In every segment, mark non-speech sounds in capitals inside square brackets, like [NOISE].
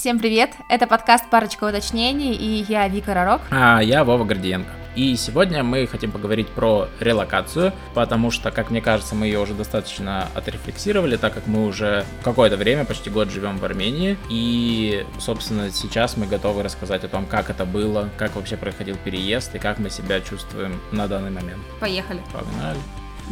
Всем привет! Это подкаст «Парочка уточнений» и я Вика Ророк. А я Вова Гордиенко. И сегодня мы хотим поговорить про релокацию, потому что, как мне кажется, мы ее уже достаточно отрефлексировали, так как мы уже какое-то время, почти год живем в Армении. И, собственно, сейчас мы готовы рассказать о том, как это было, как вообще проходил переезд и как мы себя чувствуем на данный момент. Поехали. Погнали.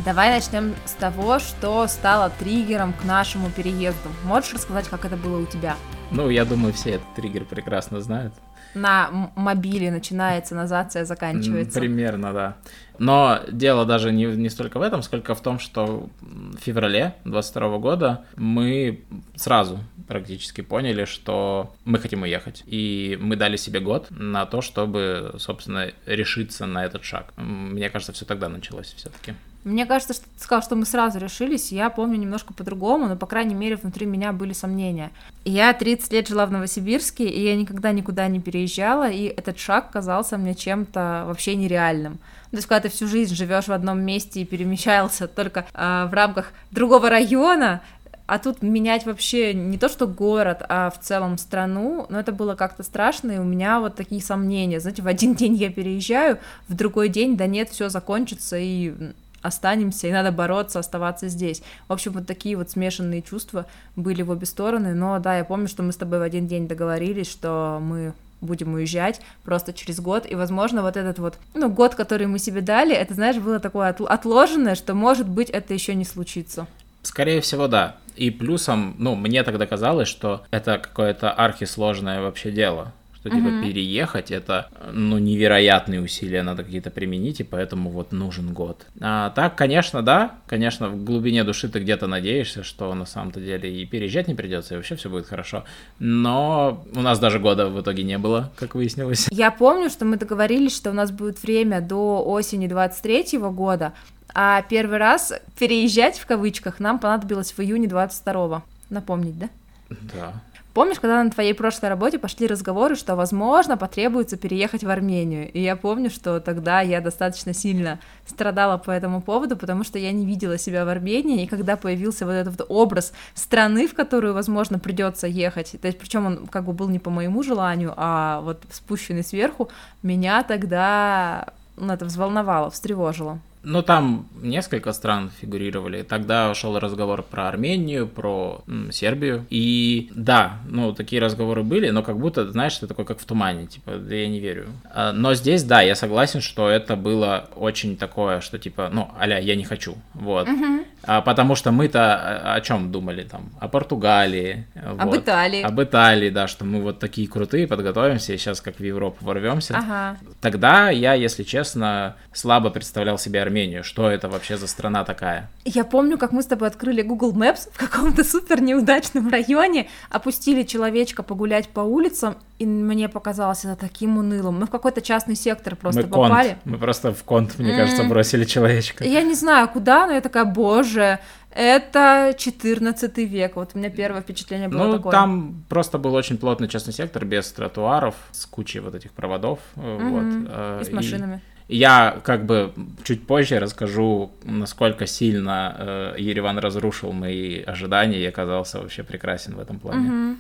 Давай начнем с того, что стало триггером к нашему переезду. Можешь рассказать, как это было у тебя? Ну, я думаю, все этот триггер прекрасно знают. На мобиле начинается назация, заканчивается. Примерно, да. Но дело даже не, не столько в этом, сколько в том, что в феврале 22 года мы сразу практически поняли, что мы хотим уехать. И мы дали себе год на то, чтобы, собственно, решиться на этот шаг. Мне кажется, все тогда началось все-таки. Мне кажется, что ты сказал, что мы сразу решились. Я помню немножко по-другому, но, по крайней мере, внутри меня были сомнения. Я 30 лет жила в Новосибирске, и я никогда никуда не переезжала, и этот шаг казался мне чем-то вообще нереальным. То есть, когда ты всю жизнь живешь в одном месте и перемещался только э, в рамках другого района, а тут менять вообще не то что город, а в целом страну, но это было как-то страшно, и у меня вот такие сомнения. Знаете, в один день я переезжаю, в другой день, да нет, все закончится, и останемся, и надо бороться, оставаться здесь. В общем, вот такие вот смешанные чувства были в обе стороны, но да, я помню, что мы с тобой в один день договорились, что мы будем уезжать просто через год, и, возможно, вот этот вот, ну, год, который мы себе дали, это, знаешь, было такое отложенное, что, может быть, это еще не случится. Скорее всего, да. И плюсом, ну, мне тогда казалось, что это какое-то архисложное вообще дело что типа угу. переехать это ну невероятные усилия надо какие-то применить и поэтому вот нужен год. А так конечно да конечно в глубине души ты где-то надеешься что на самом-то деле и переезжать не придется и вообще все будет хорошо. Но у нас даже года в итоге не было как выяснилось. Я помню что мы договорились что у нас будет время до осени 23 года а первый раз переезжать в кавычках нам понадобилось в июне 22 напомнить да? Да Помнишь, когда на твоей прошлой работе пошли разговоры, что, возможно, потребуется переехать в Армению? И я помню, что тогда я достаточно сильно страдала по этому поводу, потому что я не видела себя в Армении, и когда появился вот этот образ страны, в которую, возможно, придется ехать, то есть причем он как бы был не по моему желанию, а вот спущенный сверху, меня тогда ну, это взволновало, встревожило. Ну, там несколько стран фигурировали. Тогда шел разговор про Армению, про м, Сербию. И да, ну, такие разговоры были, но как будто, знаешь, это такое, как в тумане, типа, да я не верю. А, но здесь, да, я согласен, что это было очень такое, что типа, ну, аля, я не хочу, вот. Угу. А, потому что мы-то о, о чем думали там? О Португалии. Об вот. Италии. Об Италии, да, что мы вот такие крутые, подготовимся и сейчас как в Европу ворвемся. Ага. Тогда я, если честно, слабо представлял себе Армению. Что это вообще за страна такая? Я помню, как мы с тобой открыли Google Maps в каком-то [LAUGHS] супер неудачном районе, опустили человечка погулять по улицам, и мне показалось это таким унылым. Мы в какой-то частный сектор просто мы попали. Конт. Мы просто в конт, мне mm. кажется, бросили человечка. Я не знаю, куда, но я такая, боже, это 14 век. Вот у меня первое впечатление было ну, такое. там просто был очень плотный частный сектор, без тротуаров, с кучей вот этих проводов. Mm-hmm. Вот, э, и с машинами. Я как бы чуть позже расскажу, насколько сильно э, Ереван разрушил мои ожидания и оказался вообще прекрасен в этом плане. Mm-hmm.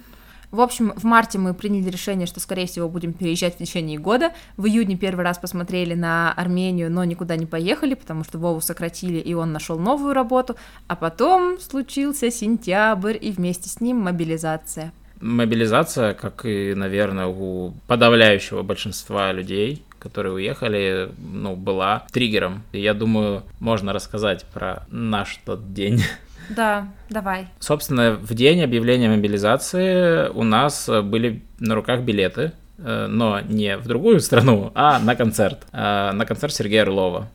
В общем, в марте мы приняли решение, что, скорее всего, будем переезжать в течение года. В июне первый раз посмотрели на Армению, но никуда не поехали, потому что Вову сократили, и он нашел новую работу. А потом случился сентябрь, и вместе с ним мобилизация. Мобилизация, как и, наверное, у подавляющего большинства людей, которые уехали, ну, была триггером. И я думаю, можно рассказать про наш тот день. [LAUGHS] Да, давай. Собственно, в день объявления мобилизации у нас были на руках билеты, э, но не в другую страну, а на концерт. Э, на концерт Сергея Орлова.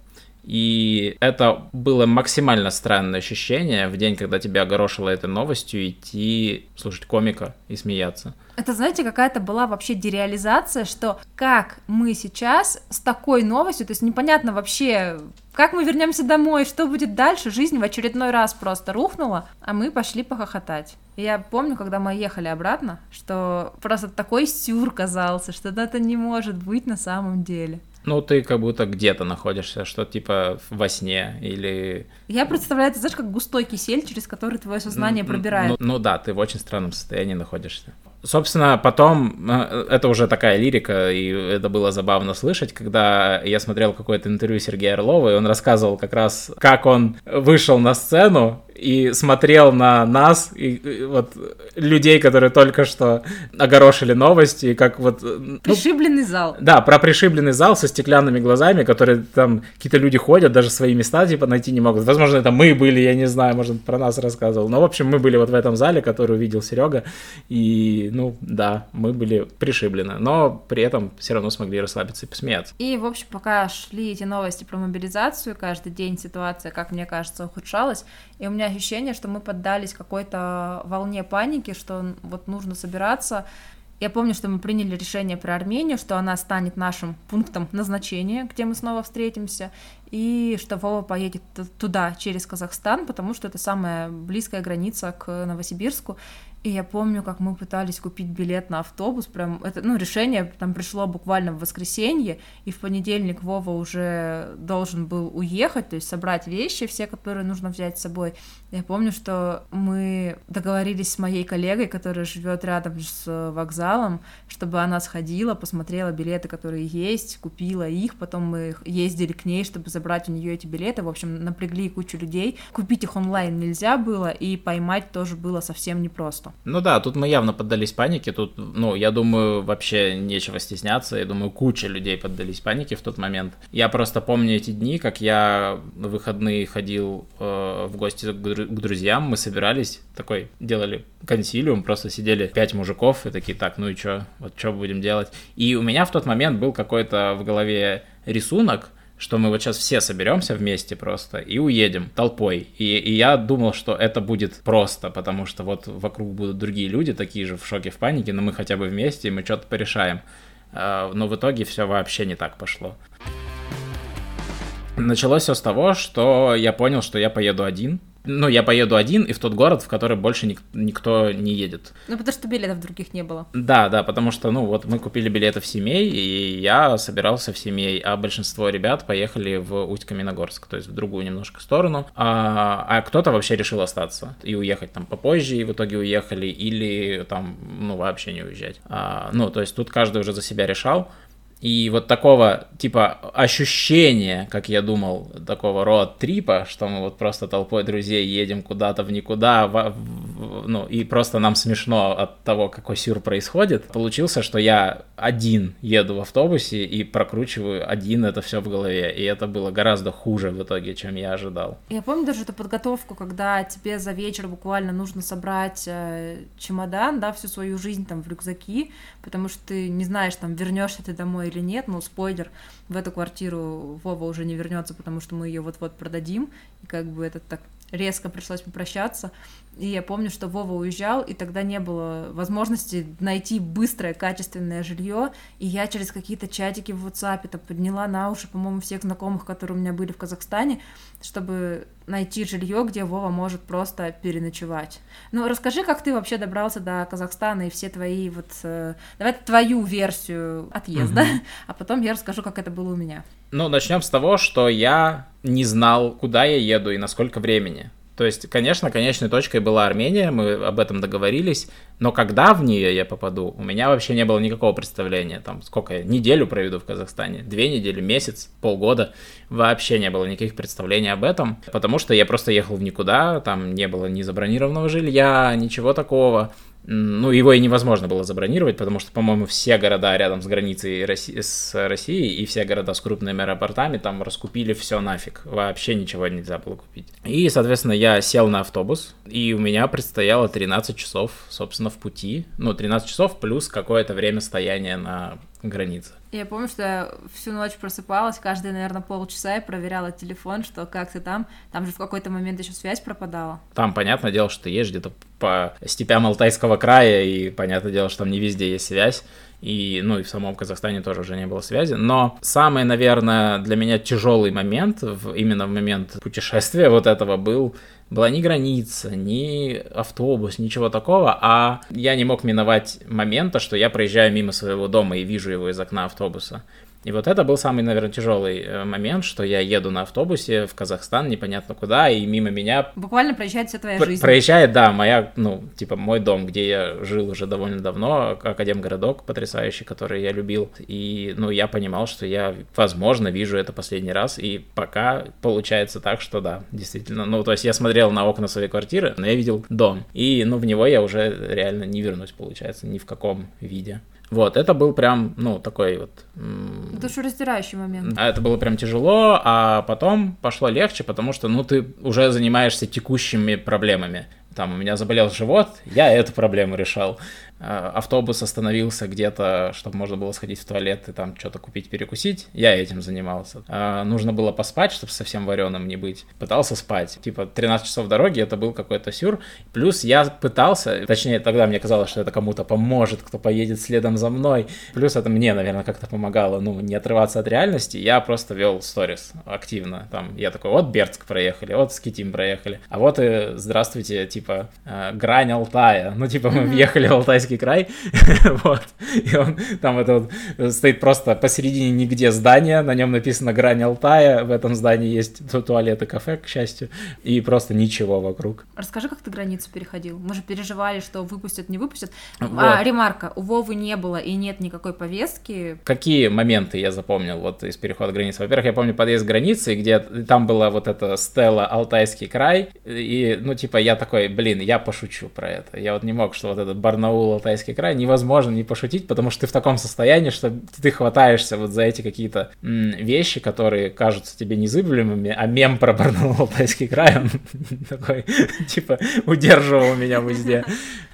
И это было максимально странное ощущение в день, когда тебя огорошило этой новостью, идти слушать комика и смеяться. Это, знаете, какая-то была вообще дереализация, что как мы сейчас с такой новостью, то есть непонятно вообще, как мы вернемся домой, что будет дальше, жизнь в очередной раз просто рухнула, а мы пошли похохотать. я помню, когда мы ехали обратно, что просто такой сюр казался, что это не может быть на самом деле. Ну, ты как будто где-то находишься, что типа во сне или... Я представляю, это знаешь, как густой кисель, через который твое сознание пробирает. Ну, ну да, ты в очень странном состоянии находишься. Собственно, потом, э, это уже такая лирика, и это было забавно слышать, когда я смотрел какое-то интервью Сергея Орлова, и он рассказывал как раз, как он вышел на сцену, и смотрел на нас, и, и вот людей, которые только что огорошили новости, и как вот... Ну, пришибленный зал. Да, про пришибленный зал со стеклянными глазами, которые там какие-то люди ходят, даже свои места типа найти не могут. Возможно, это мы были, я не знаю, может, про нас рассказывал. Но, в общем, мы были вот в этом зале, который увидел Серега, и, ну, да, мы были пришиблены, но при этом все равно смогли расслабиться и посмеяться. И, в общем, пока шли эти новости про мобилизацию, каждый день ситуация, как мне кажется, ухудшалась, и у меня ощущение, что мы поддались какой-то волне паники, что вот нужно собираться. Я помню, что мы приняли решение про Армению, что она станет нашим пунктом назначения, где мы снова встретимся, и что Вова поедет туда через Казахстан, потому что это самая близкая граница к Новосибирску, и я помню, как мы пытались купить билет на автобус, прям это, ну, решение там пришло буквально в воскресенье, и в понедельник Вова уже должен был уехать, то есть собрать вещи, все, которые нужно взять с собой. Я помню, что мы договорились с моей коллегой, которая живет рядом с вокзалом, чтобы она сходила, посмотрела билеты, которые есть, купила их, потом мы ездили к ней, чтобы забрать у нее эти билеты. В общем, напрягли кучу людей. Купить их онлайн нельзя было, и поймать тоже было совсем непросто. Ну да, тут мы явно поддались панике. Тут, ну, я думаю, вообще нечего стесняться. Я думаю, куча людей поддались панике в тот момент. Я просто помню эти дни, как я на выходные ходил э, в гости к, к друзьям. Мы собирались, такой, делали консилиум, просто сидели пять мужиков и такие, так, ну и что, вот что будем делать? И у меня в тот момент был какой-то в голове рисунок, что мы вот сейчас все соберемся вместе просто и уедем толпой. И, и я думал, что это будет просто, потому что вот вокруг будут другие люди, такие же в шоке, в панике, но мы хотя бы вместе, и мы что-то порешаем. А, но в итоге все вообще не так пошло. Началось все с того, что я понял, что я поеду один, ну, я поеду один и в тот город, в который больше ник- никто не едет. Ну, потому что билетов других не было. Да, да, потому что, ну, вот мы купили билеты в семей, и я собирался в семей, а большинство ребят поехали в Усть-Каменогорск, то есть в другую немножко сторону, а, а кто-то вообще решил остаться и уехать там попозже, и в итоге уехали, или там, ну, вообще не уезжать. А, ну, то есть тут каждый уже за себя решал. И вот такого типа ощущения, как я думал, такого роад-трипа, что мы вот просто толпой друзей едем куда-то в никуда, в, в, ну и просто нам смешно от того, какой сюр происходит, получился, что я один еду в автобусе и прокручиваю один это все в голове, и это было гораздо хуже в итоге, чем я ожидал. Я помню даже эту подготовку, когда тебе за вечер буквально нужно собрать э, чемодан, да, всю свою жизнь там в рюкзаки, потому что ты не знаешь, там вернешься ты домой или нет, но спойлер, в эту квартиру Вова уже не вернется, потому что мы ее вот-вот продадим, и как бы это так резко пришлось попрощаться. И я помню, что Вова уезжал, и тогда не было возможности найти быстрое, качественное жилье. И я через какие-то чатики в WhatsApp это подняла на уши, по-моему, всех знакомых, которые у меня были в Казахстане, чтобы найти жилье, где Вова может просто переночевать. Ну, расскажи, как ты вообще добрался до Казахстана и все твои вот... Э, давай твою версию отъезда, угу. [LAUGHS] а потом я расскажу, как это было у меня. Ну, начнем с того, что я не знал, куда я еду и на сколько времени. То есть, конечно, конечной точкой была Армения, мы об этом договорились, но когда в нее я попаду, у меня вообще не было никакого представления, там, сколько я неделю проведу в Казахстане, две недели, месяц, полгода, вообще не было никаких представлений об этом, потому что я просто ехал в никуда, там не было ни забронированного жилья, ничего такого, ну, его и невозможно было забронировать, потому что, по-моему, все города рядом с границей Росси- с Россией и все города с крупными аэропортами там раскупили все нафиг. Вообще ничего нельзя было купить. И, соответственно, я сел на автобус, и у меня предстояло 13 часов, собственно, в пути. Ну, 13 часов плюс какое-то время стояния на границе. Я помню, что я всю ночь просыпалась, каждые, наверное, полчаса и проверяла телефон, что как ты там. Там же в какой-то момент еще связь пропадала. Там, понятное дело, что ты едешь где-то по степям Алтайского края, и понятное дело, что там не везде есть связь. И, ну, и в самом Казахстане тоже уже не было связи. Но самый, наверное, для меня тяжелый момент, в, именно в момент путешествия вот этого был была ни граница, ни автобус, ничего такого, а я не мог миновать момента, что я проезжаю мимо своего дома и вижу его из окна автобуса. И вот это был самый, наверное, тяжелый э, момент, что я еду на автобусе в Казахстан, непонятно куда, и мимо меня... Буквально проезжает вся твоя жизнь. Проезжает, да, моя, ну, типа, мой дом, где я жил уже довольно давно, Академгородок потрясающий, который я любил. И, ну, я понимал, что я, возможно, вижу это последний раз, и пока получается так, что да, действительно. Ну, то есть я смотрел на окна своей квартиры, но я видел дом. И, ну, в него я уже реально не вернусь, получается, ни в каком виде. Вот, это был прям, ну, такой вот... Душераздирающий момент. Это было прям тяжело, а потом пошло легче, потому что, ну, ты уже занимаешься текущими проблемами. Там у меня заболел живот, я эту проблему решал. Э, автобус остановился где-то, чтобы можно было сходить в туалет и там что-то купить, перекусить, я этим занимался. А, нужно было поспать, чтобы совсем вареным не быть. Пытался спать. Типа 13 часов дороги, это был какой-то сюр. Плюс я пытался, точнее тогда мне казалось, что это кому-то поможет, кто поедет следом за мной. Плюс это мне, наверное, как-то помогало, ну, не отрываться от реальности. Я просто вел сторис активно. Там я такой, вот Бердск проехали, вот Скитим проехали. А вот и здравствуйте, типа, э, грань Алтая. Ну, типа, мы въехали в Алтайский Алтайский край, [LAUGHS] вот, и он там это вот стоит просто посередине нигде здания, на нем написано «Грань Алтая», в этом здании есть туалет и кафе, к счастью, и просто ничего вокруг. Расскажи, как ты границу переходил? Мы же переживали, что выпустят, не выпустят. Вот. А, ремарка, у Вовы не было и нет никакой повестки. Какие моменты я запомнил вот из перехода границы? Во-первых, я помню подъезд границы, где там была вот эта стела «Алтайский край», и, ну, типа, я такой, блин, я пошучу про это. Я вот не мог, что вот этот Барнаул, Алтайский край, невозможно не пошутить, потому что ты в таком состоянии, что ты хватаешься вот за эти какие-то вещи, которые кажутся тебе незыблемыми, а мем про Барнаул [LAUGHS] Алтайский край, он [LAUGHS] такой, типа, удерживал меня везде.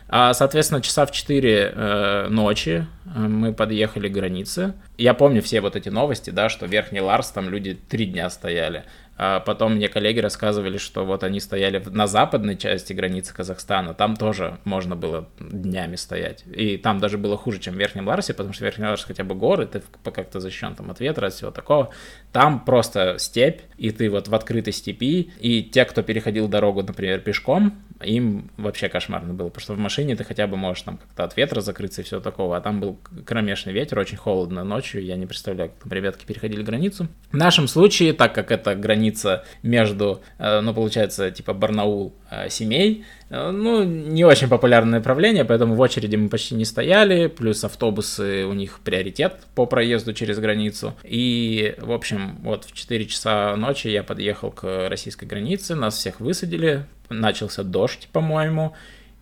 А, соответственно, часа в 4 э, ночи э, мы подъехали к границе. Я помню все вот эти новости, да, что Верхний Ларс, там люди три дня стояли. А потом мне коллеги рассказывали, что вот они стояли на западной части границы Казахстана, там тоже можно было днями стоять. И там даже было хуже, чем в Верхнем Ларсе, потому что Верхний Ларс хотя бы горы, ты как-то защищен там от ветра, от всего такого. Там просто степь, и ты вот в открытой степи, и те, кто переходил дорогу, например, пешком, им вообще кошмарно было, потому что в машине ты хотя бы можешь там как-то от ветра закрыться и все такого, а там был кромешный ветер, очень холодно ночью, я не представляю, как там ребятки переходили границу. В нашем случае, так как это граница между, э, ну, получается, типа Барнаул, э, семей, ну, не очень популярное направление, поэтому в очереди мы почти не стояли, плюс автобусы, у них приоритет по проезду через границу. И, в общем, вот в 4 часа ночи я подъехал к российской границе, нас всех высадили, начался дождь, по-моему,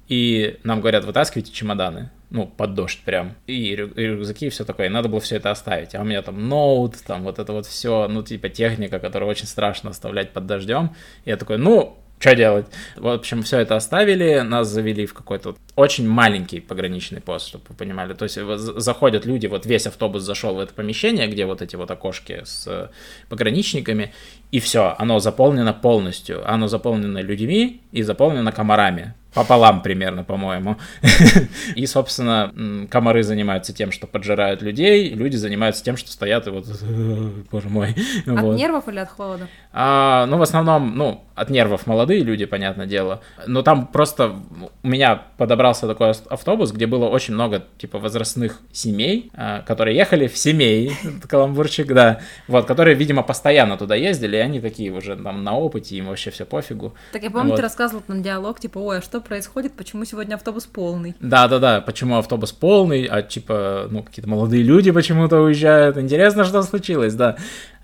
и нам говорят, вытаскивайте чемоданы, ну, под дождь прям, и, рю- и рюкзаки и все такое, и надо было все это оставить, а у меня там ноут, там вот это вот все, ну, типа техника, которую очень страшно оставлять под дождем, и я такой, ну, что делать? В общем, все это оставили, нас завели в какой-то очень маленький пограничный пост, чтобы вы понимали. То есть заходят люди, вот весь автобус зашел в это помещение, где вот эти вот окошки с пограничниками, и все, оно заполнено полностью. Оно заполнено людьми и заполнено комарами пополам примерно, по-моему. [LAUGHS] И, собственно, комары занимаются тем, что поджирают людей, люди занимаются тем, что стоят и вот, [LAUGHS] боже мой. От вот. нервов или от холода? А, ну, в основном, ну, от нервов молодые люди, понятное дело. Но там просто у меня подобрался такой автобус, где было очень много, типа, возрастных семей, а, которые ехали в семей, [LAUGHS] каламбурчик, да, вот, которые, видимо, постоянно туда ездили, и они такие уже там на опыте, им вообще все пофигу. Так я помню, вот. ты рассказывал там диалог, типа, ой, а что происходит, почему сегодня автобус полный? Да-да-да, почему автобус полный, а типа, ну, какие-то молодые люди почему-то уезжают, интересно, что случилось, да.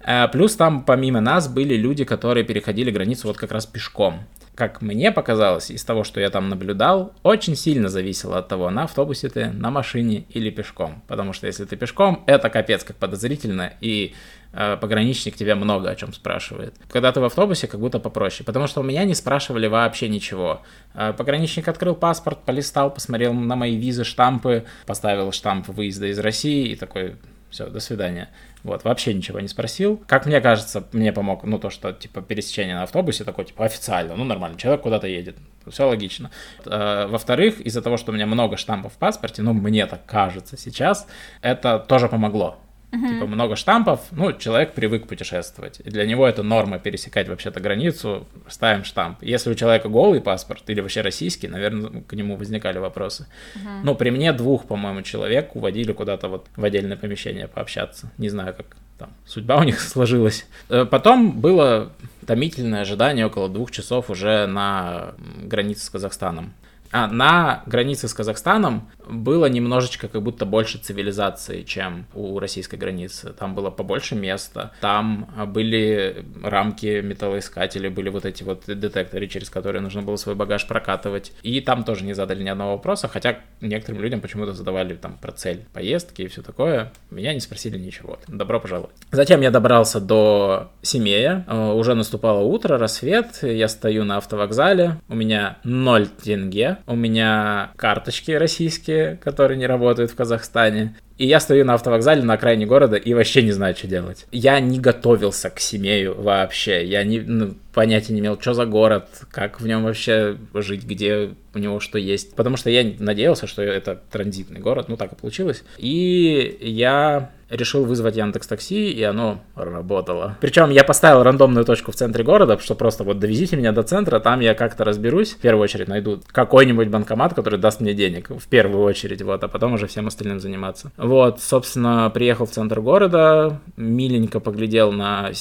А, плюс там помимо нас были люди, которые переходили границу вот как раз пешком. Как мне показалось, из того, что я там наблюдал, очень сильно зависело от того, на автобусе ты, на машине или пешком. Потому что если ты пешком, это капец как подозрительно, и Э, пограничник тебя много о чем спрашивает. Когда ты в автобусе, как будто попроще, потому что у меня не спрашивали вообще ничего. Э, пограничник открыл паспорт, полистал, посмотрел на мои визы, штампы, поставил штамп выезда из России и такой, все, до свидания. Вот, вообще ничего не спросил. Как мне кажется, мне помог, ну, то, что, типа, пересечение на автобусе такое, типа, официально, ну, нормально, человек куда-то едет, все логично. Э, во-вторых, из-за того, что у меня много штампов в паспорте, ну, мне так кажется сейчас, это тоже помогло Угу. Типа много штампов, ну, человек привык путешествовать. И для него это норма пересекать вообще-то границу, ставим штамп. Если у человека голый паспорт или вообще российский, наверное, к нему возникали вопросы. Угу. Ну, при мне двух, по-моему, человек уводили куда-то вот в отдельное помещение пообщаться. Не знаю, как там судьба у них [LAUGHS] сложилась. Э, потом было томительное ожидание около двух часов уже на границе с Казахстаном. А на границе с Казахстаном было немножечко как будто больше цивилизации, чем у российской границы. Там было побольше места, там были рамки металлоискателей, были вот эти вот детекторы, через которые нужно было свой багаж прокатывать. И там тоже не задали ни одного вопроса, хотя некоторым людям почему-то задавали там про цель поездки и все такое. Меня не спросили ничего. Добро пожаловать. Затем я добрался до Семея. Э, уже наступало утро, рассвет. Я стою на автовокзале. У меня 0 тенге у меня карточки российские, которые не работают в Казахстане. И я стою на автовокзале на окраине города и вообще не знаю, что делать. Я не готовился к Семею вообще. Я не, ну, понятия не имел, что за город, как в нем вообще жить, где у него что есть. Потому что я надеялся, что это транзитный город, ну так и получилось. И я решил вызвать Яндекс Такси, и оно работало. Причем я поставил рандомную точку в центре города, что просто вот довезите меня до центра, там я как-то разберусь. В первую очередь найду какой-нибудь банкомат, который даст мне денег, в первую очередь, вот, а потом уже всем остальным заниматься. Вот, собственно, приехал в центр города, миленько поглядел на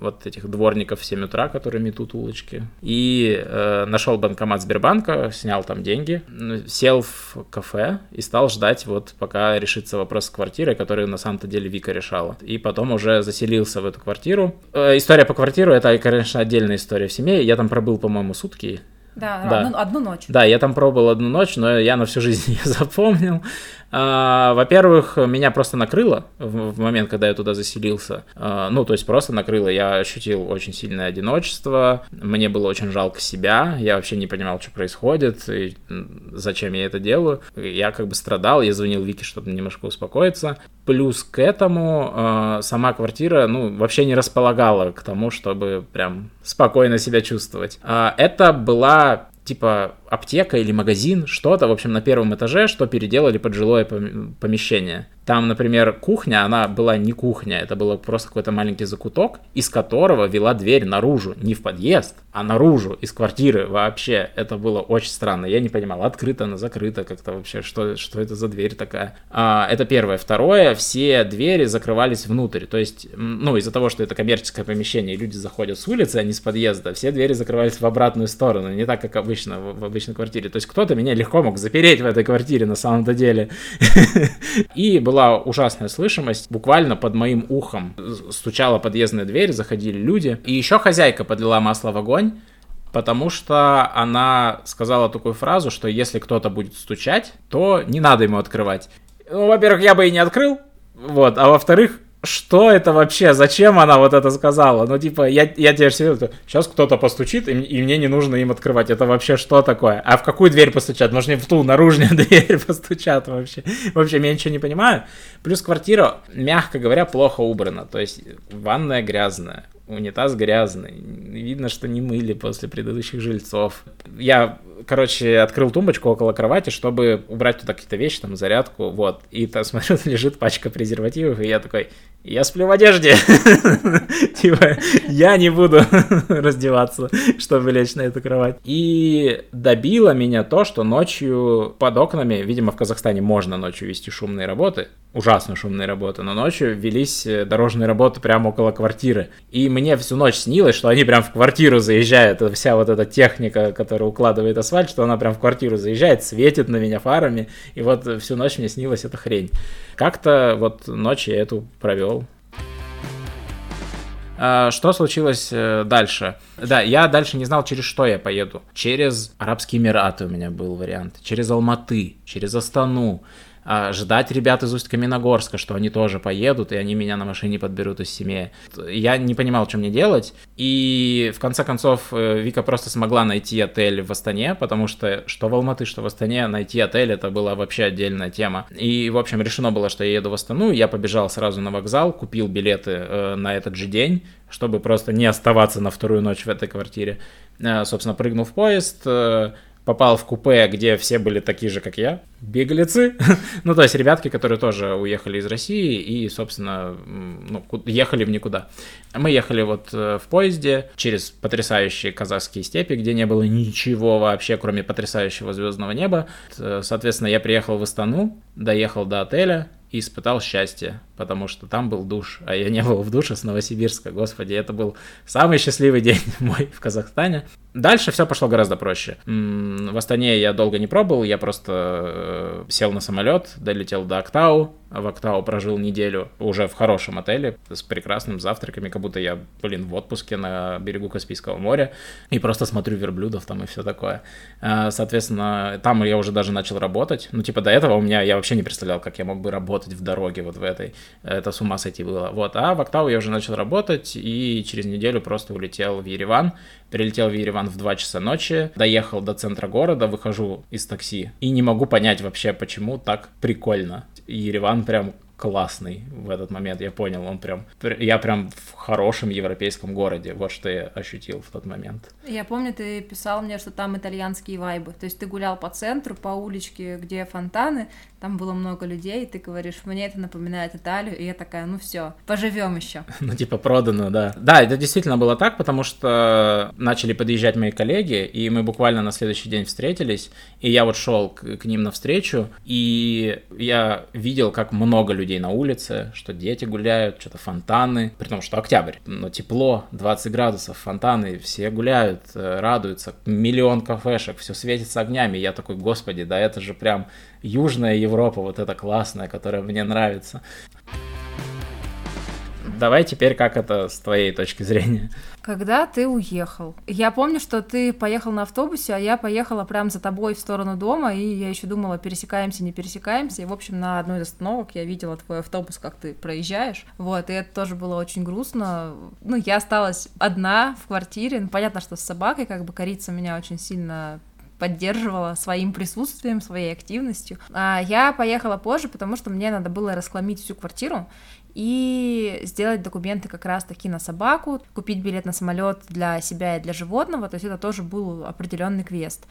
вот этих дворников в 7 утра, которые метут улочки, и э, нашел банкомат Сбербанка, снял там деньги, сел в кафе и стал ждать вот пока решится вопрос с квартирой, который на самом-то деле Вика решала. И потом уже заселился в эту квартиру. Э, история по квартиру это, конечно, отдельная история в семье. Я там пробыл, по-моему, сутки да, да. Одну, одну ночь. Да, я там пробовал одну ночь, но я на всю жизнь [LAUGHS] ее запомнил. А, во-первых, меня просто накрыло в, момент, когда я туда заселился. А, ну, то есть просто накрыло. Я ощутил очень сильное одиночество. Мне было очень жалко себя. Я вообще не понимал, что происходит и зачем я это делаю. Я как бы страдал. Я звонил Вике, чтобы немножко успокоиться. Плюс к этому а, сама квартира, ну, вообще не располагала к тому, чтобы прям спокойно себя чувствовать. Это была типа аптека или магазин, что-то, в общем, на первом этаже, что переделали под жилое помещение. Там, например, кухня, она была не кухня, это был просто какой-то маленький закуток, из которого вела дверь наружу, не в подъезд, а наружу, из квартиры вообще. Это было очень странно. Я не понимал, открыто она, закрыто как-то вообще, что, что это за дверь такая. А, это первое. Второе, все двери закрывались внутрь. То есть, ну, из-за того, что это коммерческое помещение, люди заходят с улицы, а не с подъезда, все двери закрывались в обратную сторону, не так, как обычно в, в обычной квартире. То есть кто-то меня легко мог запереть в этой квартире на самом-то деле. И была ужасная слышимость. Буквально под моим ухом стучала подъездная дверь, заходили люди. И еще хозяйка подлила масло в огонь, потому что она сказала такую фразу, что если кто-то будет стучать, то не надо ему открывать. Ну, во-первых, я бы и не открыл, вот, а во-вторых, что это вообще? Зачем она вот это сказала? Ну, типа, я, я тебе серьезно, сейчас кто-то постучит, и, и мне не нужно им открывать. Это вообще что такое? А в какую дверь постучат? Может, не в ту наружную [LAUGHS] дверь постучат вообще? Вообще, я ничего не понимаю. Плюс квартира, мягко говоря, плохо убрана. То есть, ванная грязная, унитаз грязный. Видно, что не мыли после предыдущих жильцов. Я, короче, открыл тумбочку около кровати, чтобы убрать туда какие-то вещи, там, зарядку, вот. И там, [LAUGHS] смотрю, лежит пачка презервативов, и я такой, я сплю в одежде. [LAUGHS] Типа, я не буду [LAUGHS] раздеваться, чтобы лечь на эту кровать. И добило меня то, что ночью под окнами, видимо, в Казахстане можно ночью вести шумные работы, ужасно шумные работы, но ночью велись э, дорожные работы прямо около квартиры. И мне всю ночь снилось, что они прям в квартиру заезжают, вся вот эта техника, которая укладывает асфальт, что она прям в квартиру заезжает, светит на меня фарами, и вот всю ночь мне снилась эта хрень. Как-то вот ночь я эту провел. А, что случилось э, дальше? Да, я дальше не знал, через что я поеду. Через Арабские Эмираты у меня был вариант, через Алматы, через Астану, ждать ребят из Усть-Каменогорска, что они тоже поедут, и они меня на машине подберут из семьи. Я не понимал, что мне делать, и в конце концов э, Вика просто смогла найти отель в Астане, потому что что в Алматы, что в Астане, найти отель это была вообще отдельная тема. И, в общем, решено было, что я еду в Астану, я побежал сразу на вокзал, купил билеты э, на этот же день, чтобы просто не оставаться на вторую ночь в этой квартире. Э, собственно, прыгнул в поезд, попал в купе, где все были такие же, как я, беглецы. [LAUGHS] ну, то есть ребятки, которые тоже уехали из России и, собственно, ну, ехали в никуда. Мы ехали вот э, в поезде через потрясающие казахские степи, где не было ничего вообще, кроме потрясающего звездного неба. Э, соответственно, я приехал в Астану, доехал до отеля, и испытал счастье, потому что там был душ, а я не был в душе с Новосибирска, господи, это был самый счастливый день [LAUGHS] мой в Казахстане. Дальше все пошло гораздо проще. В Астане я долго не пробовал, я просто э, сел на самолет, долетел до Актау, в Актау прожил неделю уже в хорошем отеле с прекрасными завтраками, как будто я, блин, в отпуске на берегу Каспийского моря, и просто смотрю верблюдов там и все такое. Э, соответственно, там я уже даже начал работать, ну, типа, до этого у меня, я вообще не представлял, как я мог бы работать в дороге вот в этой, это с ума сойти было, вот, а в Актау я уже начал работать, и через неделю просто улетел в Ереван, Прилетел в Ереван в 2 часа ночи, доехал до центра города, выхожу из такси и не могу понять вообще, почему так прикольно. Ереван прям классный в этот момент, я понял, он прям, я прям в хорошем европейском городе, вот что я ощутил в тот момент. Я помню, ты писал мне, что там итальянские вайбы, то есть ты гулял по центру, по уличке, где фонтаны, там было много людей, и ты говоришь, мне это напоминает Италию, и я такая, ну все, поживем еще. [LAUGHS] Ну типа продано, да. Да, это действительно было так, потому что начали подъезжать мои коллеги, и мы буквально на следующий день встретились, и я вот шел к, к ним навстречу, и я видел, как много людей на улице, что дети гуляют, что-то фонтаны, при том, что октябрь, но тепло, 20 градусов, фонтаны, все гуляют, э, радуются, миллион кафешек, все светится огнями, я такой, господи, да это же прям Южная Европа, вот эта классная, которая мне нравится. Давай теперь, как это с твоей точки зрения? Когда ты уехал? Я помню, что ты поехал на автобусе, а я поехала прям за тобой в сторону дома, и я еще думала, пересекаемся, не пересекаемся. И, в общем, на одной из остановок я видела твой автобус, как ты проезжаешь. Вот, и это тоже было очень грустно. Ну, я осталась одна в квартире. Ну, понятно, что с собакой, как бы корица меня очень сильно поддерживала своим присутствием, своей активностью. А я поехала позже, потому что мне надо было расхламить всю квартиру и сделать документы как раз таки на собаку, купить билет на самолет для себя и для животного, то есть это тоже был определенный квест.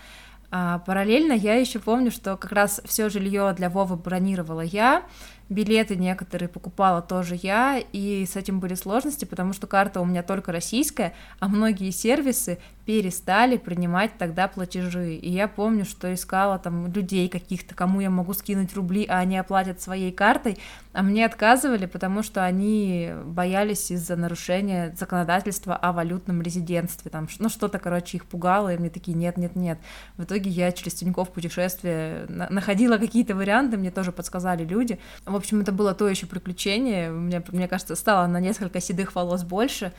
А параллельно я еще помню, что как раз все жилье для Вовы бронировала я, билеты некоторые покупала тоже я, и с этим были сложности, потому что карта у меня только российская, а многие сервисы перестали принимать тогда платежи. И я помню, что искала там людей каких-то, кому я могу скинуть рубли, а они оплатят своей картой, а мне отказывали, потому что они боялись из-за нарушения законодательства о валютном резидентстве. Там, ну, что-то, короче, их пугало, и мне такие, нет, нет, нет. В итоге я через Тинькофф путешествие находила какие-то варианты, мне тоже подсказали люди. В общем, это было то еще приключение. Мне, мне кажется, стало на несколько седых волос больше.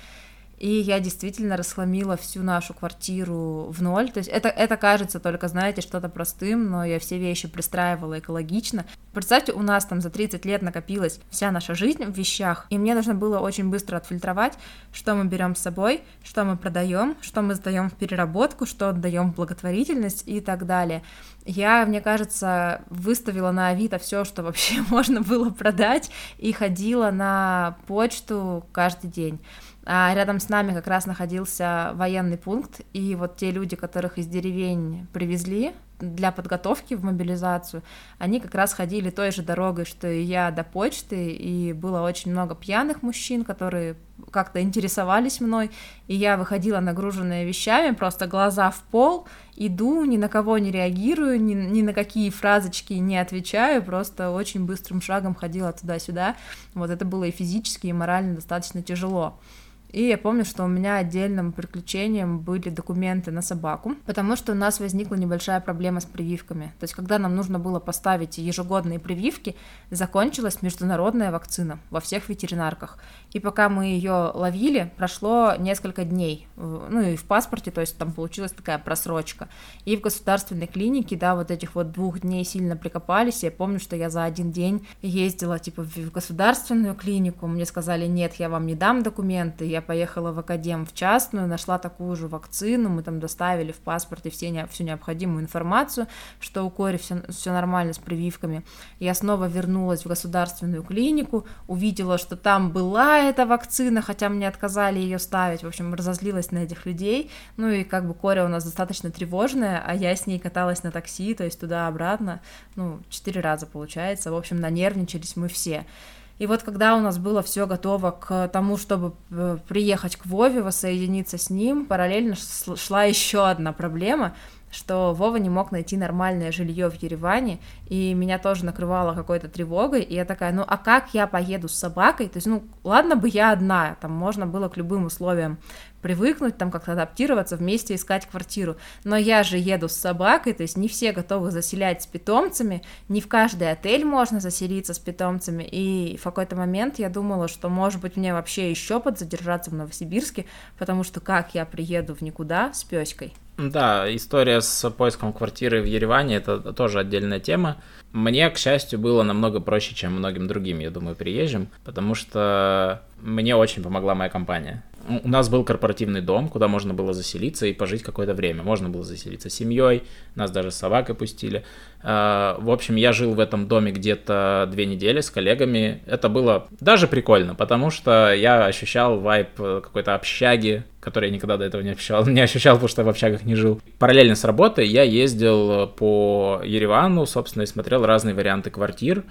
И я действительно расхламила всю нашу квартиру в ноль. То есть это, это кажется только, знаете, что-то простым, но я все вещи пристраивала экологично. Представьте, у нас там за 30 лет накопилась вся наша жизнь в вещах, и мне нужно было очень быстро отфильтровать, что мы берем с собой, что мы продаем, что мы сдаем в переработку, что отдаем в благотворительность и так далее. Я, мне кажется, выставила на Авито все, что вообще [LAUGHS] можно было продать, и ходила на почту каждый день. А рядом с нами как раз находился военный пункт, и вот те люди, которых из деревень привезли для подготовки в мобилизацию, они как раз ходили той же дорогой, что и я до почты, и было очень много пьяных мужчин, которые как-то интересовались мной, и я выходила нагруженная вещами, просто глаза в пол, иду, ни на кого не реагирую, ни, ни на какие фразочки не отвечаю, просто очень быстрым шагом ходила туда-сюда. Вот это было и физически, и морально достаточно тяжело. И я помню, что у меня отдельным приключением были документы на собаку, потому что у нас возникла небольшая проблема с прививками. То есть, когда нам нужно было поставить ежегодные прививки, закончилась международная вакцина во всех ветеринарках. И пока мы ее ловили, прошло несколько дней. Ну и в паспорте, то есть там получилась такая просрочка. И в государственной клинике, да, вот этих вот двух дней сильно прикопались. Я помню, что я за один день ездила, типа, в государственную клинику. Мне сказали, нет, я вам не дам документы. Я поехала в Академ в частную, нашла такую же вакцину, мы там доставили в паспорте все всю необходимую информацию, что у Кори все, все нормально с прививками. Я снова вернулась в государственную клинику, увидела, что там была эта вакцина, хотя мне отказали ее ставить, в общем, разозлилась на этих людей, ну и как бы Кори у нас достаточно тревожная, а я с ней каталась на такси, то есть туда-обратно, ну, четыре раза получается, в общем, нанервничались мы все. И вот когда у нас было все готово к тому, чтобы э, приехать к Вове, воссоединиться с ним, параллельно шла еще одна проблема, что Вова не мог найти нормальное жилье в Ереване, и меня тоже накрывало какой-то тревогой, и я такая, ну а как я поеду с собакой? То есть, ну ладно бы я одна, там можно было к любым условиям привыкнуть, там как-то адаптироваться, вместе искать квартиру. Но я же еду с собакой, то есть не все готовы заселять с питомцами, не в каждый отель можно заселиться с питомцами, и в какой-то момент я думала, что, может быть, мне вообще еще подзадержаться в Новосибирске, потому что как я приеду в никуда с пёськой? Да, история с поиском квартиры в Ереване это тоже отдельная тема. Мне, к счастью, было намного проще, чем многим другим, я думаю, приезжим, потому что мне очень помогла моя компания у нас был корпоративный дом, куда можно было заселиться и пожить какое-то время. Можно было заселиться семьей, нас даже с собакой пустили. А, в общем, я жил в этом доме где-то две недели с коллегами. Это было даже прикольно, потому что я ощущал вайп какой-то общаги, который я никогда до этого не ощущал, [LAUGHS] не ощущал, потому что в общагах не жил. Параллельно с работой я ездил по Еревану, собственно, и смотрел разные варианты квартир.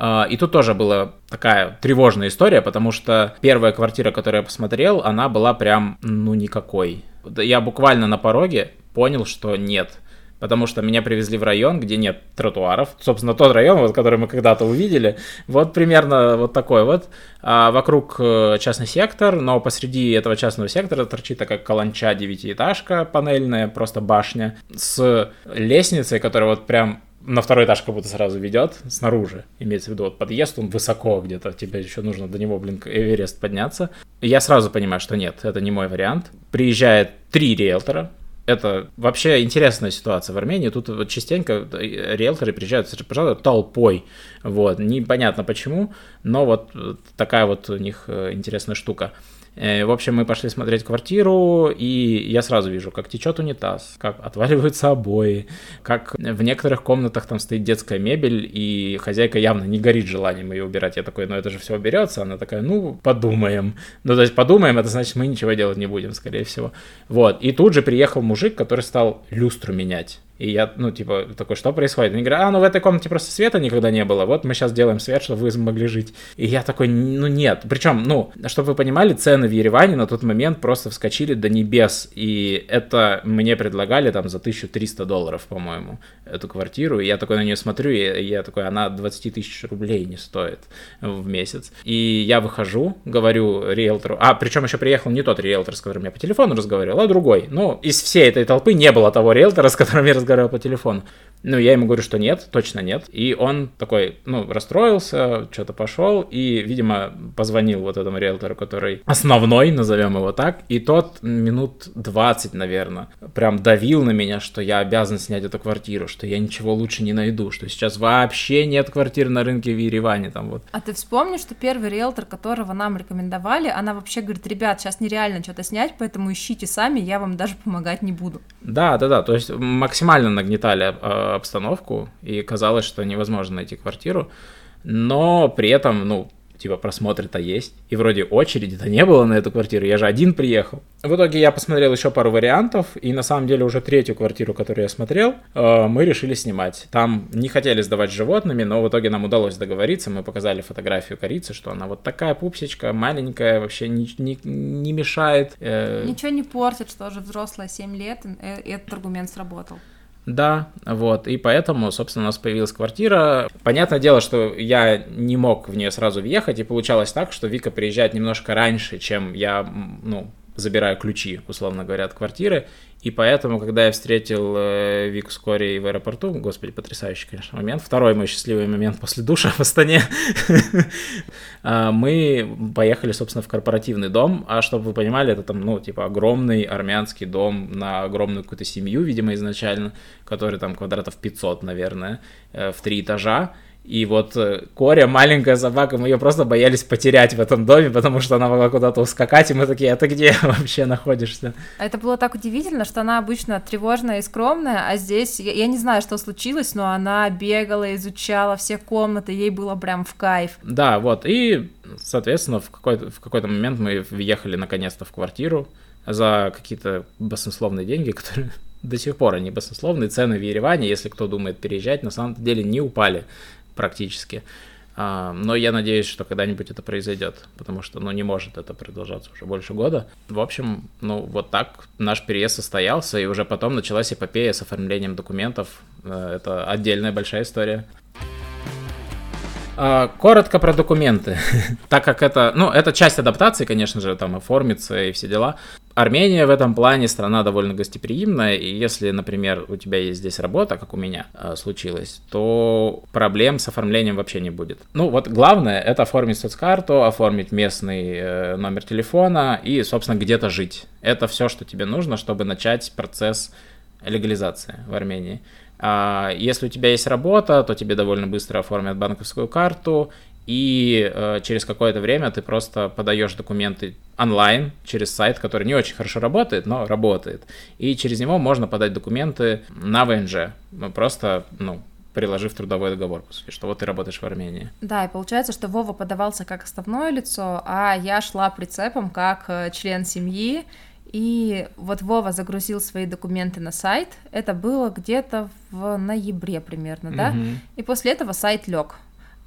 А, и тут тоже была такая тревожная история, потому что первая квартира, которую я посмотрел, она была прям, ну, никакой. Я буквально на пороге понял, что нет. Потому что меня привезли в район, где нет тротуаров. Собственно, тот район, вот, который мы когда-то увидели, вот примерно вот такой вот. А вокруг э, частный сектор, но посреди этого частного сектора торчит такая каланча девятиэтажка панельная, просто башня, с лестницей, которая вот прям на второй этаж как будто сразу ведет, снаружи, имеется в виду, вот подъезд, он высоко где-то, тебе еще нужно до него, блин, Эверест подняться. Я сразу понимаю, что нет, это не мой вариант. Приезжает три риэлтора, это вообще интересная ситуация в Армении. Тут вот частенько риэлторы приезжают, пожалуй, толпой. Вот, непонятно почему, но вот такая вот у них э, интересная штука. Э, в общем, мы пошли смотреть квартиру, и я сразу вижу, как течет унитаз, как отваливаются обои, как в некоторых комнатах там стоит детская мебель, и хозяйка явно не горит желанием ее убирать. Я такой, ну это же все уберется. Она такая, ну подумаем. Ну то есть подумаем, это значит мы ничего делать не будем, скорее всего. Вот. И тут же приехал мужик, который стал люстру менять. И я, ну, типа, такой, что происходит? Они говорят, а, ну в этой комнате просто света никогда не было, вот мы сейчас делаем свет, чтобы вы могли жить. И я такой, ну нет. Причем, ну, чтобы вы понимали, цены в Ереване на тот момент просто вскочили до небес. И это мне предлагали там за 1300 долларов, по-моему, эту квартиру. И я такой на нее смотрю, и я такой, она 20 тысяч рублей не стоит в месяц. И я выхожу, говорю риэлтору, а, причем еще приехал не тот риэлтор, с которым я по телефону разговаривал, а другой. Ну, из всей этой толпы не было того риэлтора, с которым я разговаривал разговаривал по телефону. Ну, я ему говорю, что нет, точно нет. И он такой, ну, расстроился, что-то пошел, и, видимо, позвонил вот этому риэлтору, который основной, назовем его так, и тот минут 20, наверное, прям давил на меня, что я обязан снять эту квартиру, что я ничего лучше не найду, что сейчас вообще нет квартир на рынке в Ереване там вот. А ты вспомнишь, что первый риэлтор, которого нам рекомендовали, она вообще говорит, ребят, сейчас нереально что-то снять, поэтому ищите сами, я вам даже помогать не буду. Да, да, да, то есть максимально нагнетали а, обстановку, и казалось, что невозможно найти квартиру, но при этом, ну, типа просмотры-то есть, и вроде очереди-то не было на эту квартиру, я же один приехал. В итоге я посмотрел еще пару вариантов, и на самом деле уже третью квартиру, которую я смотрел, э, мы решили снимать. Там не хотели сдавать животными, но в итоге нам удалось договориться, мы показали фотографию корицы, что она вот такая пупсичка, маленькая, вообще не, не, не мешает. Э... Ничего не портит, что уже взрослая 7 лет, и этот аргумент сработал. Да, вот, и поэтому, собственно, у нас появилась квартира. Понятное дело, что я не мог в нее сразу въехать, и получалось так, что Вика приезжает немножко раньше, чем я, ну, забираю ключи, условно говоря, от квартиры, и поэтому, когда я встретил э, Вику с Корей в аэропорту, господи, потрясающий, конечно, момент, второй мой счастливый момент [LAUGHS] после душа в Астане, [LAUGHS] а, мы поехали, собственно, в корпоративный дом, а чтобы вы понимали, это там, ну, типа, огромный армянский дом на огромную какую-то семью, видимо, изначально, который там квадратов 500, наверное, э, в три этажа, И вот э, Коря, маленькая собака, мы ее просто боялись потерять в этом доме, потому что она могла куда-то ускакать, и мы такие, а ты где [LAUGHS] вообще находишься? Это было так удивительно, что она обычно тревожная и скромная, а здесь, я, я не знаю, что случилось, но она бегала, изучала все комнаты, ей было прям в кайф. Да, вот, и, соответственно, в какой-то, в какой-то момент мы въехали наконец-то в квартиру за какие-то баснословные деньги, [LAUGHS] которые до сих пор они баснословные, цены в Ереване, если кто думает переезжать, на самом деле не упали практически. А, но я надеюсь, что когда-нибудь это произойдет, потому что, ну, не может это продолжаться уже больше года. В общем, ну, вот так наш переезд состоялся, и уже потом началась эпопея с оформлением документов. Э, это отдельная большая история. А, коротко про документы. [LAUGHS] так как это, ну, это часть адаптации, конечно же, там оформиться и все дела. Армения в этом плане страна довольно гостеприимная, и если, например, у тебя есть здесь работа, как у меня э, случилось, то проблем с оформлением вообще не будет. Ну вот главное это оформить соцкарту, оформить местный э, номер телефона и, собственно, где-то жить. Это все, что тебе нужно, чтобы начать процесс легализации в Армении. А если у тебя есть работа, то тебе довольно быстро оформят банковскую карту, и э, через какое-то время ты просто подаешь документы онлайн через сайт, который не очень хорошо работает, но работает. И через него можно подать документы на ВНЖ, ну, просто, ну, приложив трудовой договор, по сути, что вот ты работаешь в Армении. Да, и получается, что Вова подавался как основное лицо, а я шла прицепом как э, член семьи, и вот Вова загрузил свои документы на сайт. Это было где-то в ноябре примерно, да? Угу. И после этого сайт лег.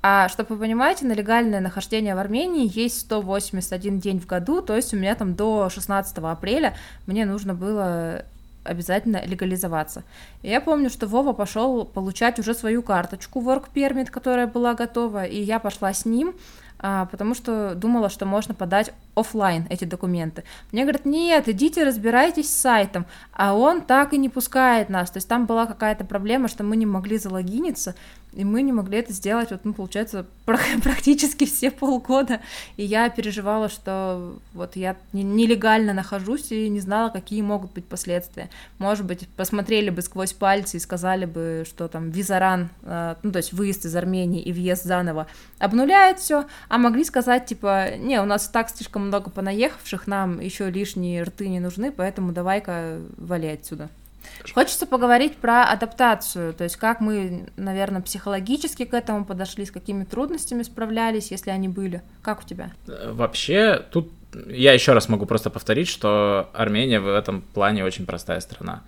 А чтобы вы понимаете, на легальное нахождение в Армении есть 181 день в году, то есть у меня там до 16 апреля мне нужно было обязательно легализоваться. И я помню, что Вова пошел получать уже свою карточку Work Permit, которая была готова, и я пошла с ним, а, потому что думала, что можно подать офлайн эти документы. Мне говорят, нет, идите разбирайтесь с сайтом, а он так и не пускает нас, то есть там была какая-то проблема, что мы не могли залогиниться, и мы не могли это сделать, вот, ну, получается, [LAUGHS] практически все полгода. И я переживала, что вот я нелегально нахожусь и не знала, какие могут быть последствия. Может быть, посмотрели бы сквозь пальцы и сказали бы, что там визаран, э, ну, то есть выезд из Армении и въезд заново обнуляет все, а могли сказать, типа, не, у нас так слишком много понаехавших, нам еще лишние рты не нужны, поэтому давай-ка вали отсюда. Хочется поговорить про адаптацию, то есть как мы, наверное, психологически к этому подошли, с какими трудностями справлялись, если они были. Как у тебя? Вообще, тут я еще раз могу просто повторить, что Армения в этом плане очень простая страна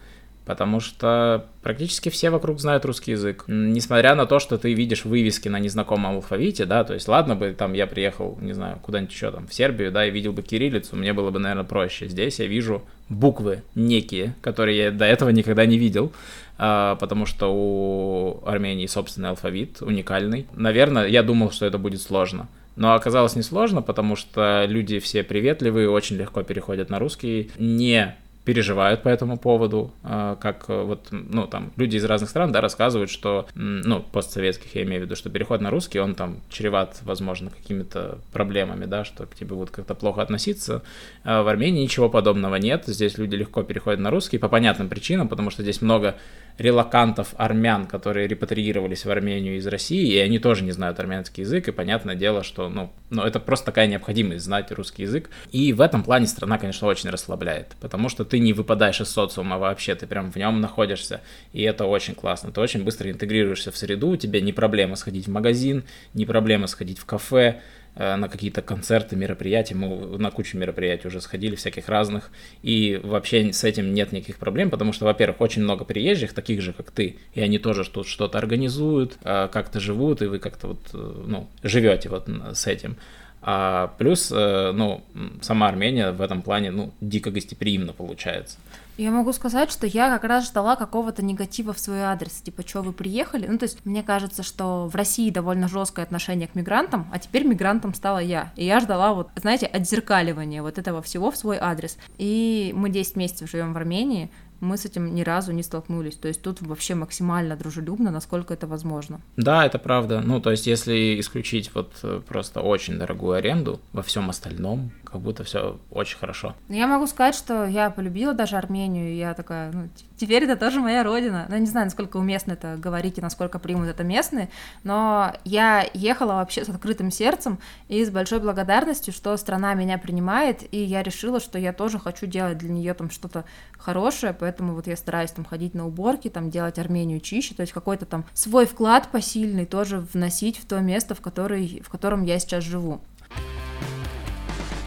потому что практически все вокруг знают русский язык. Несмотря на то, что ты видишь вывески на незнакомом алфавите, да, то есть ладно бы там я приехал, не знаю, куда-нибудь еще там, в Сербию, да, и видел бы кириллицу, мне было бы, наверное, проще. Здесь я вижу буквы некие, которые я до этого никогда не видел, а, потому что у Армении собственный алфавит, уникальный. Наверное, я думал, что это будет сложно. Но оказалось несложно, потому что люди все приветливые, очень легко переходят на русский, не переживают по этому поводу, а, как э, вот, ну, там, люди из разных стран, да, рассказывают, что, ну, постсоветских, я имею в виду, что переход на русский, он там чреват, возможно, какими-то проблемами, да, что к тебе будут как-то плохо относиться. А в Армении ничего подобного нет, здесь люди легко переходят на русский по понятным причинам, потому что здесь много релакантов армян, которые репатриировались в Армению из России, и они тоже не знают армянский язык, и понятное дело, что, ну, ну, это просто такая необходимость знать русский язык. И в этом плане страна, конечно, очень расслабляет, потому что ты не выпадаешь из социума вообще, ты прям в нем находишься, и это очень классно. Ты очень быстро интегрируешься в среду, у тебя не проблема сходить в магазин, не проблема сходить в кафе, на какие-то концерты, мероприятия. Мы на кучу мероприятий уже сходили, всяких разных. И вообще с этим нет никаких проблем, потому что, во-первых, очень много приезжих, таких же, как ты, и они тоже тут что-то организуют, э, как-то живут, и вы как-то вот, э, ну, живете вот с этим. А плюс, ну, сама Армения в этом плане, ну, дико гостеприимно получается. Я могу сказать, что я как раз ждала какого-то негатива в свой адрес, типа, что вы приехали? Ну, то есть, мне кажется, что в России довольно жесткое отношение к мигрантам, а теперь мигрантом стала я. И я ждала вот, знаете, отзеркаливания вот этого всего в свой адрес. И мы 10 месяцев живем в Армении, мы с этим ни разу не столкнулись. То есть тут вообще максимально дружелюбно, насколько это возможно. Да, это правда. Ну, то есть если исключить вот э, просто очень дорогую аренду, во всем остальном как будто все очень хорошо. Я могу сказать, что я полюбила даже Армению, я такая, ну, теперь это тоже моя родина. Ну, не знаю, насколько уместно это говорить и насколько примут это местные, но я ехала вообще с открытым сердцем и с большой благодарностью, что страна меня принимает, и я решила, что я тоже хочу делать для нее там что-то хорошее, поэтому вот я стараюсь там ходить на уборки, там делать Армению чище, то есть какой-то там свой вклад посильный тоже вносить в то место, в, который, в котором я сейчас живу.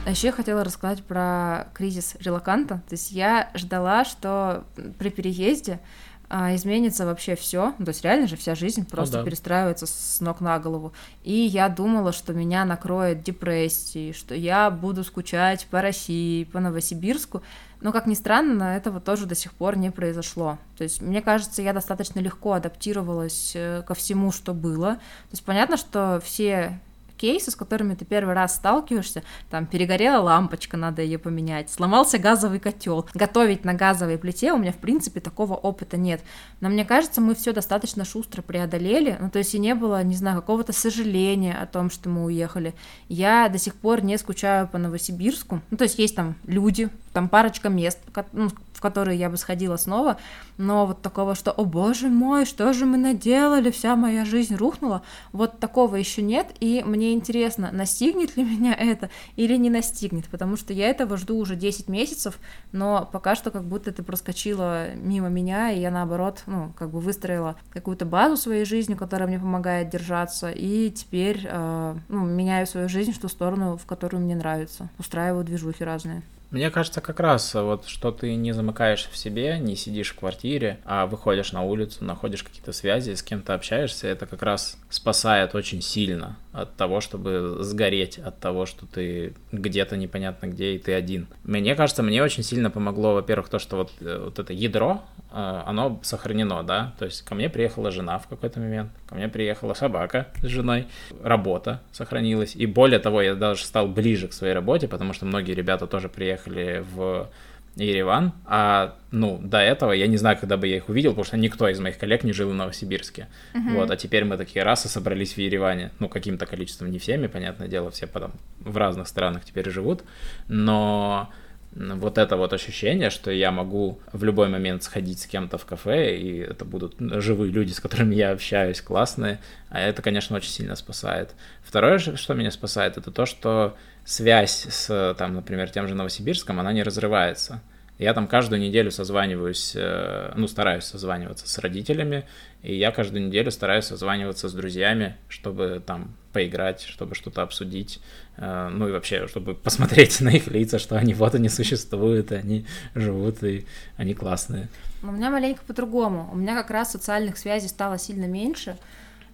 А еще я хотела рассказать про кризис релаканта. То есть я ждала, что при переезде а, изменится вообще все, то есть реально же вся жизнь просто ну, да. перестраивается с ног на голову. И я думала, что меня накроет депрессией, что я буду скучать по России, по Новосибирску. Но, как ни странно, этого тоже до сих пор не произошло. То есть, мне кажется, я достаточно легко адаптировалась э, ко всему, что было. То есть, понятно, что все кейсы, с которыми ты первый раз сталкиваешься, там перегорела лампочка, надо ее поменять, сломался газовый котел. Готовить на газовой плите у меня, в принципе, такого опыта нет. Но мне кажется, мы все достаточно шустро преодолели, ну, то есть и не было, не знаю, какого-то сожаления о том, что мы уехали. Я до сих пор не скучаю по Новосибирску, ну, то есть есть там люди, там парочка мест, ну, в которые я бы сходила снова, но вот такого, что, о боже мой, что же мы наделали, вся моя жизнь рухнула, вот такого еще нет, и мне интересно, настигнет ли меня это или не настигнет, потому что я этого жду уже 10 месяцев, но пока что как будто это проскочило мимо меня, и я наоборот, ну, как бы выстроила какую-то базу своей жизни, которая мне помогает держаться, и теперь, э, ну, меняю свою жизнь в ту сторону, в которую мне нравится, устраиваю движухи разные. Мне кажется, как раз вот, что ты не замыкаешься в себе, не сидишь в квартире, а выходишь на улицу, находишь какие-то связи, с кем-то общаешься, это как раз спасает очень сильно от того, чтобы сгореть, от того, что ты где-то непонятно где, и ты один. Мне кажется, мне очень сильно помогло, во-первых, то, что вот, э, вот это ядро, э, оно сохранено, да, то есть ко мне приехала жена в какой-то момент, ко мне приехала собака с женой, работа сохранилась, и более того, я даже стал ближе к своей работе, потому что многие ребята тоже приехали в Ереван, а, ну, до этого я не знаю, когда бы я их увидел, потому что никто из моих коллег не жил в Новосибирске, uh-huh. вот, а теперь мы такие раз и собрались в Ереване, ну, каким-то количеством, не всеми, понятное дело, все потом в разных странах теперь живут, но вот это вот ощущение, что я могу в любой момент сходить с кем-то в кафе, и это будут живые люди, с которыми я общаюсь, классные, а это, конечно, очень сильно спасает. Второе, что меня спасает, это то, что связь с, там, например, тем же Новосибирском, она не разрывается. Я там каждую неделю созваниваюсь, э, ну, стараюсь созваниваться с родителями, и я каждую неделю стараюсь созваниваться с друзьями, чтобы там поиграть, чтобы что-то обсудить, э, ну и вообще, чтобы [LAUGHS] посмотреть на их лица, что они вот они существуют, они живут, и они классные. У меня маленько по-другому. У меня как раз социальных связей стало сильно меньше.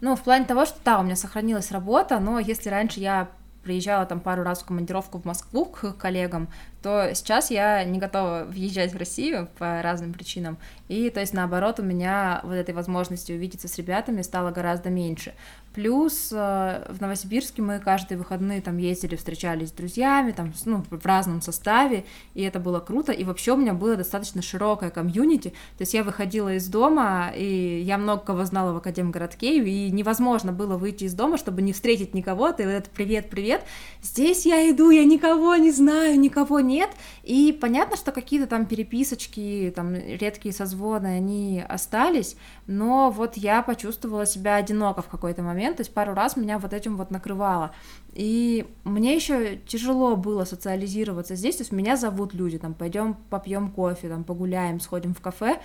Ну, в плане того, что да, у меня сохранилась работа, но если раньше я приезжала там пару раз в командировку в Москву к коллегам, то сейчас я не готова въезжать в Россию по разным причинам. И, то есть, наоборот, у меня вот этой возможности увидеться с ребятами стало гораздо меньше. Плюс э, в Новосибирске мы каждые выходные там ездили, встречались с друзьями, там, ну, в разном составе, и это было круто. И вообще у меня было достаточно широкое комьюнити, то есть я выходила из дома, и я много кого знала в Академгородке, и невозможно было выйти из дома, чтобы не встретить никого, ты вот это «привет-привет», здесь я иду, я никого не знаю, никого не нет, и понятно, что какие-то там переписочки, там редкие созвоны, они остались, но вот я почувствовала себя одиноко в какой-то момент, то есть пару раз меня вот этим вот накрывало, и мне еще тяжело было социализироваться здесь, то есть меня зовут люди, там, пойдем попьем кофе, там, погуляем, сходим в кафе,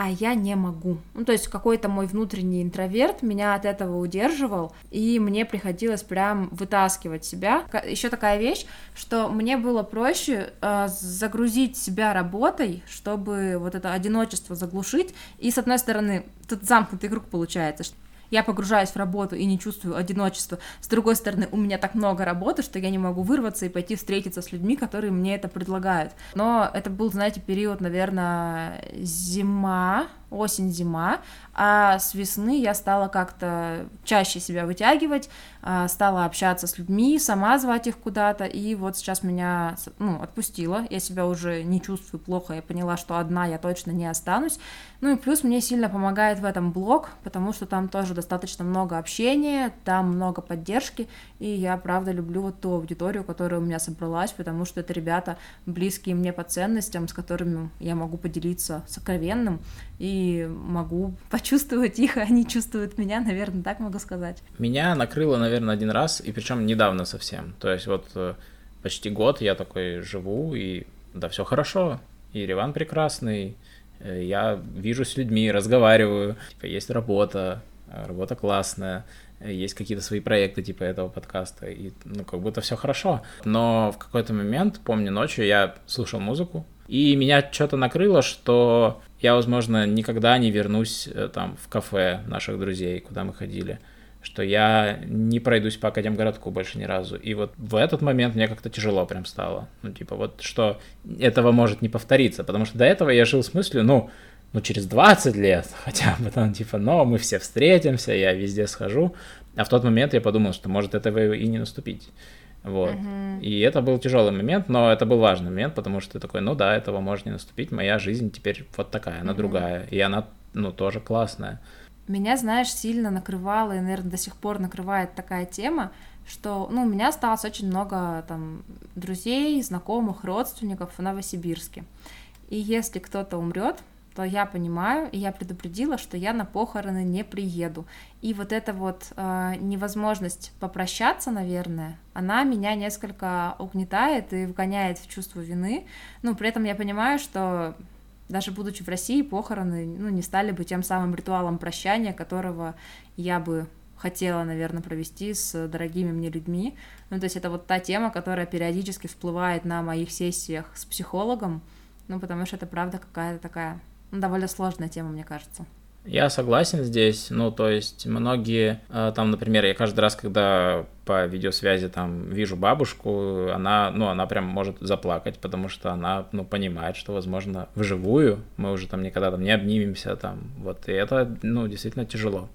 а я не могу. Ну, то есть какой-то мой внутренний интроверт меня от этого удерживал, и мне приходилось прям вытаскивать себя. Еще такая вещь, что мне было проще э, загрузить себя работой, чтобы вот это одиночество заглушить, и с одной стороны, тут замкнутый круг получается, я погружаюсь в работу и не чувствую одиночества. С другой стороны, у меня так много работы, что я не могу вырваться и пойти встретиться с людьми, которые мне это предлагают. Но это был, знаете, период, наверное, зима, осень-зима, а с весны я стала как-то чаще себя вытягивать, а, стала общаться с людьми, сама звать их куда-то, и вот сейчас меня ну, отпустила, я себя уже не чувствую плохо, я поняла, что одна я точно не останусь, ну и плюс мне сильно помогает в этом блог, потому что там тоже достаточно много общения, там много поддержки, и я правда люблю вот ту аудиторию, которая у меня собралась, потому что это ребята близкие мне по ценностям, с которыми я могу поделиться сокровенным, и могу [LAUGHS] почувствовать их, а они чувствуют меня, наверное, так могу сказать. Меня накрыло, наверное, один раз, и причем недавно совсем. То есть вот э, почти год я такой живу, и да, все хорошо. И Риван прекрасный, э, я вижу с людьми, разговариваю, типа, есть работа, э, работа классная, есть какие-то свои проекты типа этого подкаста, и ну как будто все хорошо. Но в какой-то момент, помню, ночью я слушал музыку, и меня что-то накрыло, что я, возможно, никогда не вернусь э, там в кафе наших друзей, куда мы ходили, что я не пройдусь по Академгородку больше ни разу. И вот в этот момент мне как-то тяжело прям стало. Ну, типа, вот что этого может не повториться, потому что до этого я жил с мыслью, ну, ну, через 20 лет [LAUGHS] хотя бы там, типа, но мы все встретимся, я везде схожу. А в тот момент я подумал, что может этого и не наступить. Вот. Uh-huh. И это был тяжелый момент, но это был важный момент, потому что ты такой, ну да, этого может не наступить, моя жизнь теперь вот такая, она uh-huh. другая, и она, ну, тоже классная. Меня, знаешь, сильно накрывала, и, наверное, до сих пор накрывает такая тема, что, ну, у меня осталось очень много там друзей, знакомых, родственников в Новосибирске. И если кто-то умрет, то я понимаю, и я предупредила, что я на похороны не приеду. И вот эта вот э, невозможность попрощаться, наверное, она меня несколько угнетает и вгоняет в чувство вины. Ну, при этом я понимаю, что даже будучи в России, похороны ну, не стали бы тем самым ритуалом прощания, которого я бы хотела, наверное, провести с дорогими мне людьми. Ну, то есть это вот та тема, которая периодически всплывает на моих сессиях с психологом, ну, потому что это правда какая-то такая довольно сложная тема, мне кажется. Я согласен здесь, ну, то есть многие, э, там, например, я каждый раз, когда по видеосвязи там вижу бабушку, она, ну, она прям может заплакать, потому что она, ну, понимает, что, возможно, вживую мы уже там никогда там не обнимемся там, вот, и это, ну, действительно тяжело,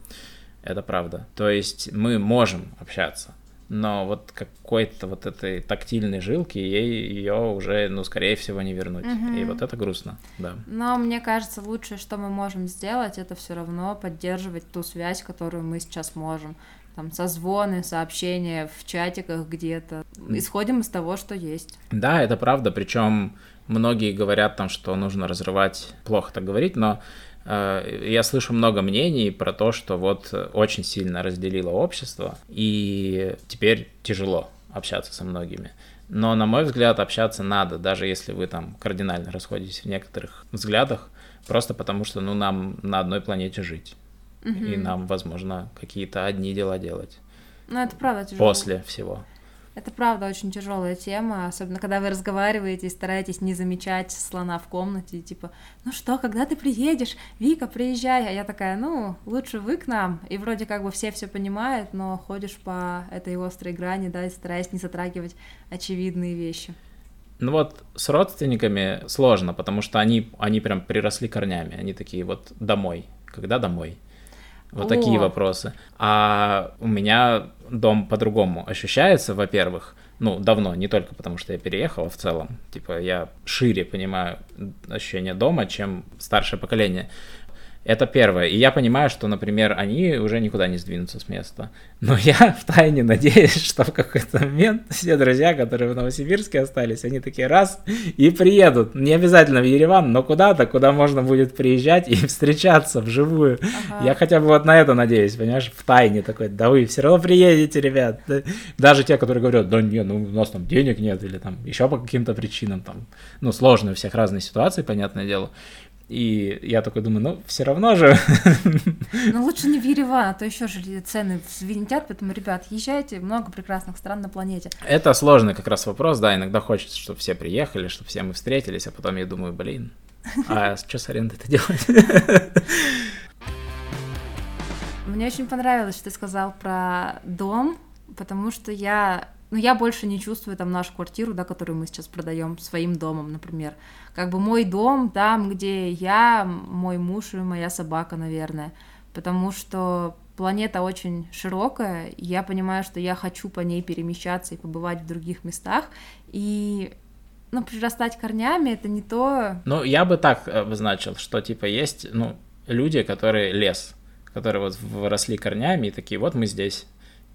это правда. То есть мы можем общаться, но вот какой-то вот этой тактильной жилки ей ее уже, ну, скорее всего, не вернуть. Угу. И вот это грустно, да. Но мне кажется, лучшее, что мы можем сделать, это все равно поддерживать ту связь, которую мы сейчас можем. Там созвоны, сообщения в чатиках где-то. Исходим из того, что есть. Да, это правда. Причем многие говорят там, что нужно разрывать, плохо так говорить, но я слышу много мнений про то, что вот очень сильно разделило общество, и теперь тяжело общаться со многими. Но, на мой взгляд, общаться надо, даже если вы там кардинально расходитесь в некоторых взглядах, просто потому что, ну, нам на одной планете жить. Угу. И нам, возможно, какие-то одни дела делать. Ну, это правда тяжело. После всего. Это правда очень тяжелая тема, особенно когда вы разговариваете и стараетесь не замечать слона в комнате, типа, ну что, когда ты приедешь? Вика, приезжай. А я такая, ну, лучше вы к нам. И вроде как бы все все понимают, но ходишь по этой острой грани, да, и стараясь не затрагивать очевидные вещи. Ну вот с родственниками сложно, потому что они, они прям приросли корнями, они такие вот домой. Когда домой? Вот О. такие вопросы. А у меня дом по-другому ощущается, во-первых. Ну, давно, не только потому, что я переехал, а в целом. Типа, я шире понимаю ощущение дома, чем старшее поколение. Это первое. И я понимаю, что, например, они уже никуда не сдвинутся с места. Но [LAUGHS] я втайне надеюсь, что в какой-то момент все друзья, которые в Новосибирске остались, они такие раз и приедут. Не обязательно в Ереван, но куда-то, куда можно будет приезжать и [LAUGHS] встречаться вживую. Ага. Я хотя бы вот на это надеюсь, понимаешь, в тайне такой, да вы все равно приедете, ребят. Даже те, которые говорят, да не, ну у нас там денег нет, или там еще по каким-то причинам, там, ну сложные у всех разные ситуации, понятное дело. И я такой думаю, ну, все равно же. Ну, лучше не в Ереван, а то еще же цены взвинтят, поэтому, ребят, езжайте, много прекрасных стран на планете. Это сложный как раз вопрос, да, иногда хочется, чтобы все приехали, чтобы все мы встретились, а потом я думаю, блин, а что с арендой-то делать? Мне очень понравилось, что ты сказал про дом, потому что я но я больше не чувствую там нашу квартиру, да, которую мы сейчас продаем своим домом, например. Как бы мой дом там, где я, мой муж и моя собака, наверное. Потому что планета очень широкая, и я понимаю, что я хочу по ней перемещаться и побывать в других местах, и ну, прирастать корнями это не то. Ну, я бы так обозначил, что типа есть, ну, люди, которые лес, которые вот выросли корнями и такие, вот мы здесь,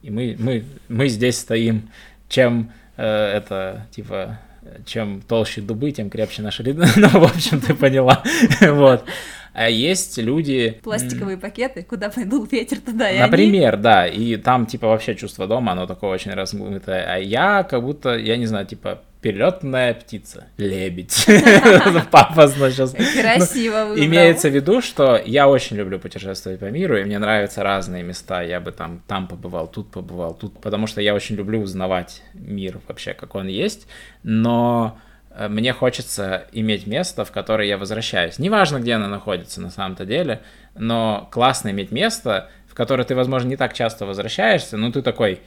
и мы, мы, мы здесь стоим, чем э, это, типа, чем толще дубы, тем крепче наши ряды. [LAUGHS] ну, в общем, ты поняла. [LAUGHS] вот. А есть люди... Пластиковые пакеты, куда пойдул ветер, туда и Например, они... да, и там, типа, вообще чувство дома, оно такое очень размытое. А я как будто, я не знаю, типа, перелетная птица, лебедь. [LAUGHS] Пафосно сейчас. Красиво ну, Имеется в виду, что я очень люблю путешествовать по миру, и мне нравятся разные места. Я бы там, там побывал, тут побывал, тут, потому что я очень люблю узнавать мир вообще, как он есть. Но э, мне хочется иметь место, в которое я возвращаюсь. Неважно, где оно находится на самом-то деле, но классно иметь место, в которое ты, возможно, не так часто возвращаешься, но ты такой,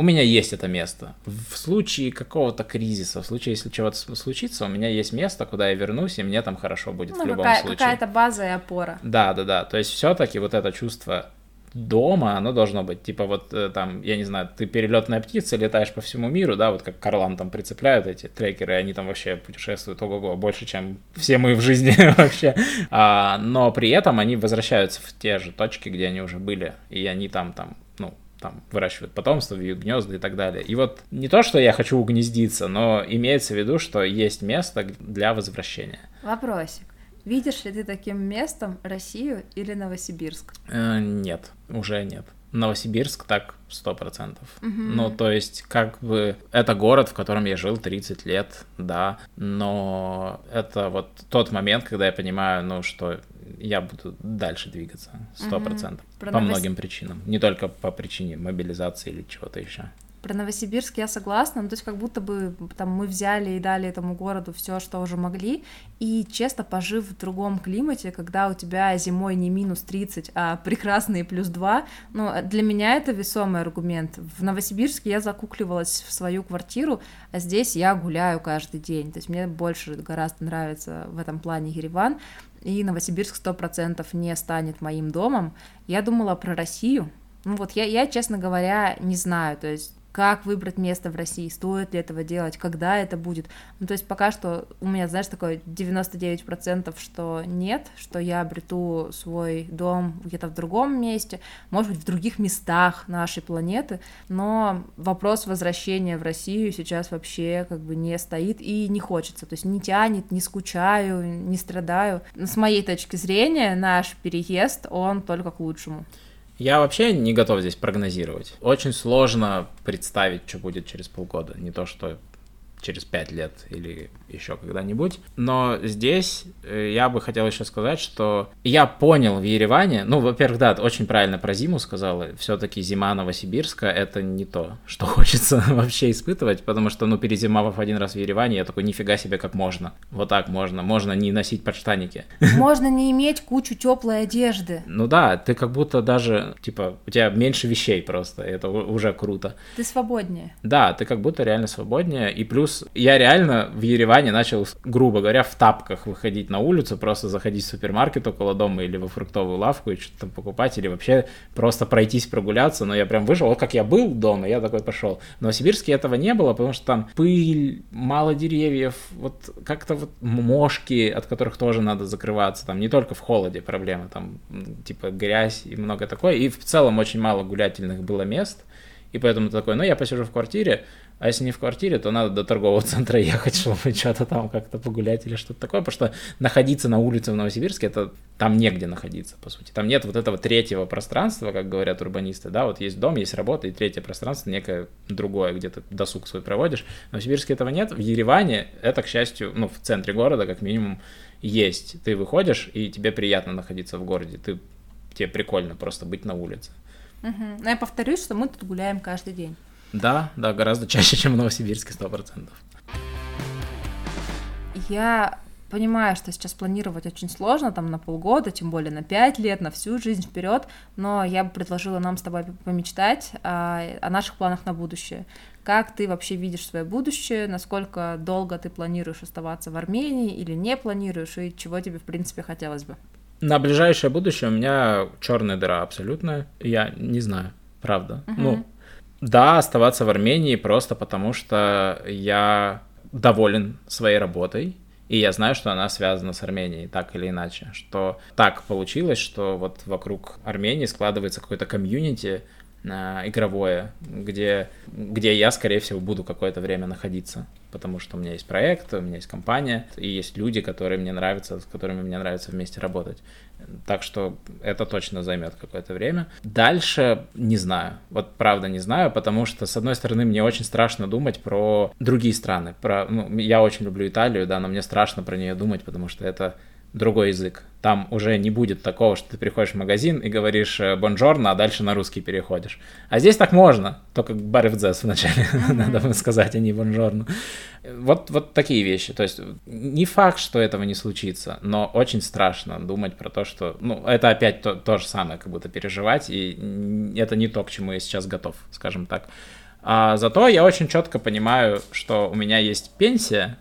у меня есть это место. В случае какого-то кризиса, в случае, если чего-то случится, у меня есть место, куда я вернусь, и мне там хорошо будет ну, в любом какая, случае. Какая-то база и опора. Да, да, да. То есть все-таки вот это чувство дома, оно должно быть, типа вот э, там, я не знаю, ты перелетная птица, летаешь по всему миру, да, вот как Карлан там прицепляют эти трекеры, они там вообще путешествуют ого-го, больше, чем все мы в жизни [LAUGHS] вообще, а, но при этом они возвращаются в те же точки, где они уже были, и они там, там, ну, там выращивают потомство, вьют гнезда и так далее. И вот не то, что я хочу угнездиться, но имеется в виду, что есть место для возвращения. Вопросик. Видишь ли ты таким местом Россию или Новосибирск? Э, нет, уже нет. Новосибирск так сто процентов. Угу. Ну, то есть, как бы, это город, в котором я жил 30 лет, да, но это вот тот момент, когда я понимаю, ну, что я буду дальше двигаться, сто процентов, угу. по Новос... многим причинам, не только по причине мобилизации или чего-то еще. Про Новосибирск я согласна, ну, то есть как будто бы там мы взяли и дали этому городу все, что уже могли, и честно, пожив в другом климате, когда у тебя зимой не минус 30, а прекрасные плюс 2, ну, для меня это весомый аргумент. В Новосибирске я закукливалась в свою квартиру, а здесь я гуляю каждый день, то есть мне больше гораздо нравится в этом плане Ереван, и Новосибирск сто процентов не станет моим домом. Я думала про Россию, ну вот я, я, честно говоря, не знаю, то есть как выбрать место в России, стоит ли этого делать, когда это будет. Ну, то есть пока что у меня, знаешь, такое 99%, что нет, что я обрету свой дом где-то в другом месте, может быть, в других местах нашей планеты, но вопрос возвращения в Россию сейчас вообще как бы не стоит и не хочется, то есть не тянет, не скучаю, не страдаю. С моей точки зрения, наш переезд, он только к лучшему. Я вообще не готов здесь прогнозировать. Очень сложно представить, что будет через полгода. Не то, что через пять лет или еще когда-нибудь. Но здесь э, я бы хотел еще сказать, что я понял в Ереване, ну, во-первых, да, очень правильно про зиму сказала, все-таки зима Новосибирска это не то, что [LAUGHS] хочется вообще испытывать, потому что, ну, перезимовав один раз в Ереване, я такой, нифига себе, как можно. Вот так можно. Можно не носить подштаники. [LAUGHS] Можно не иметь кучу теплой одежды. Ну да, ты как будто даже, типа, у тебя меньше вещей просто, это уже круто. Ты свободнее. Да, ты как будто реально свободнее, и плюс я реально в Ереване начал, грубо говоря, в тапках выходить на улицу, просто заходить в супермаркет около дома или во фруктовую лавку и что-то там покупать, или вообще просто пройтись, прогуляться. Но я прям вышел, вот как я был дома, я такой пошел. Но в Сибирске этого не было, потому что там пыль, мало деревьев, вот как-то вот мошки, от которых тоже надо закрываться. Там не только в холоде проблема, там типа грязь и много такое. И в целом очень мало гулятельных было мест. И поэтому такой, ну я посижу в квартире, а если не в квартире, то надо до торгового [LAUGHS] центра ехать, чтобы что-то там как-то погулять или что-то такое, потому что находиться на улице в Новосибирске, это там негде находиться, по сути. Там нет вот этого третьего пространства, как говорят урбанисты, да, вот есть дом, есть работа, и третье пространство некое другое, где ты досуг свой проводишь. В Новосибирске этого нет, в Ереване это, к счастью, ну, в центре города, как минимум, есть. Ты выходишь, и тебе приятно находиться в городе, ты, тебе прикольно просто быть на улице. Угу. Но я повторюсь, что мы тут гуляем каждый день. Да, да, гораздо чаще, чем в Новосибирске, сто процентов. Я понимаю, что сейчас планировать очень сложно, там на полгода, тем более на пять лет, на всю жизнь вперед, но я бы предложила нам с тобой помечтать о, о наших планах на будущее. Как ты вообще видишь свое будущее, насколько долго ты планируешь оставаться в Армении или не планируешь, и чего тебе, в принципе, хотелось бы? На ближайшее будущее у меня черная дыра абсолютно. Я не знаю, правда. Uh-huh. Ну, да, оставаться в Армении просто потому, что я доволен своей работой, и я знаю, что она связана с Арменией, так или иначе. Что так получилось, что вот вокруг Армении складывается какой-то комьюнити э, игровое, где, где я, скорее всего, буду какое-то время находиться потому что у меня есть проект, у меня есть компания, и есть люди, которые мне нравятся, с которыми мне нравится вместе работать. Так что это точно займет какое-то время. Дальше не знаю. Вот правда не знаю, потому что, с одной стороны, мне очень страшно думать про другие страны. Про, ну, я очень люблю Италию, да, но мне страшно про нее думать, потому что это другой язык. Там уже не будет такого, что ты приходишь в магазин и говоришь э, бонжорно, а дальше на русский переходишь. А здесь так можно, только баревдзес вначале, [LAUGHS] надо сказать, а не бонжорно. Вот, вот такие вещи. То есть не факт, что этого не случится, но очень страшно думать про то, что... Ну, это опять то, то же самое, как будто переживать, и это не то, к чему я сейчас готов, скажем так. А зато я очень четко понимаю, что у меня есть пенсия,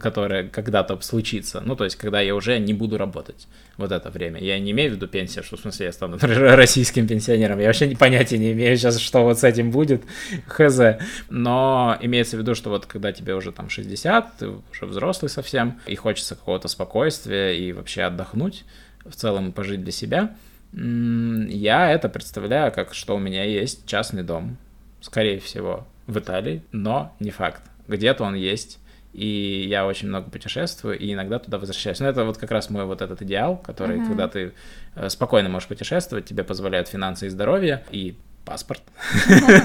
которое когда-то случится, ну, то есть, когда я уже не буду работать вот это время. Я не имею в виду пенсию, что в смысле я стану [LAUGHS] российским пенсионером, я вообще понятия не имею сейчас, что вот с этим будет, хз. Но имеется в виду, что вот когда тебе уже там 60, ты уже взрослый совсем, и хочется какого-то спокойствия и вообще отдохнуть, в целом пожить для себя, я это представляю как, что у меня есть частный дом, скорее всего, в Италии, но не факт. Где-то он есть, и я очень много путешествую, и иногда туда возвращаюсь. Но это вот как раз мой вот этот идеал, который, uh-huh. когда ты э, спокойно можешь путешествовать, тебе позволяют финансы и здоровье, и паспорт.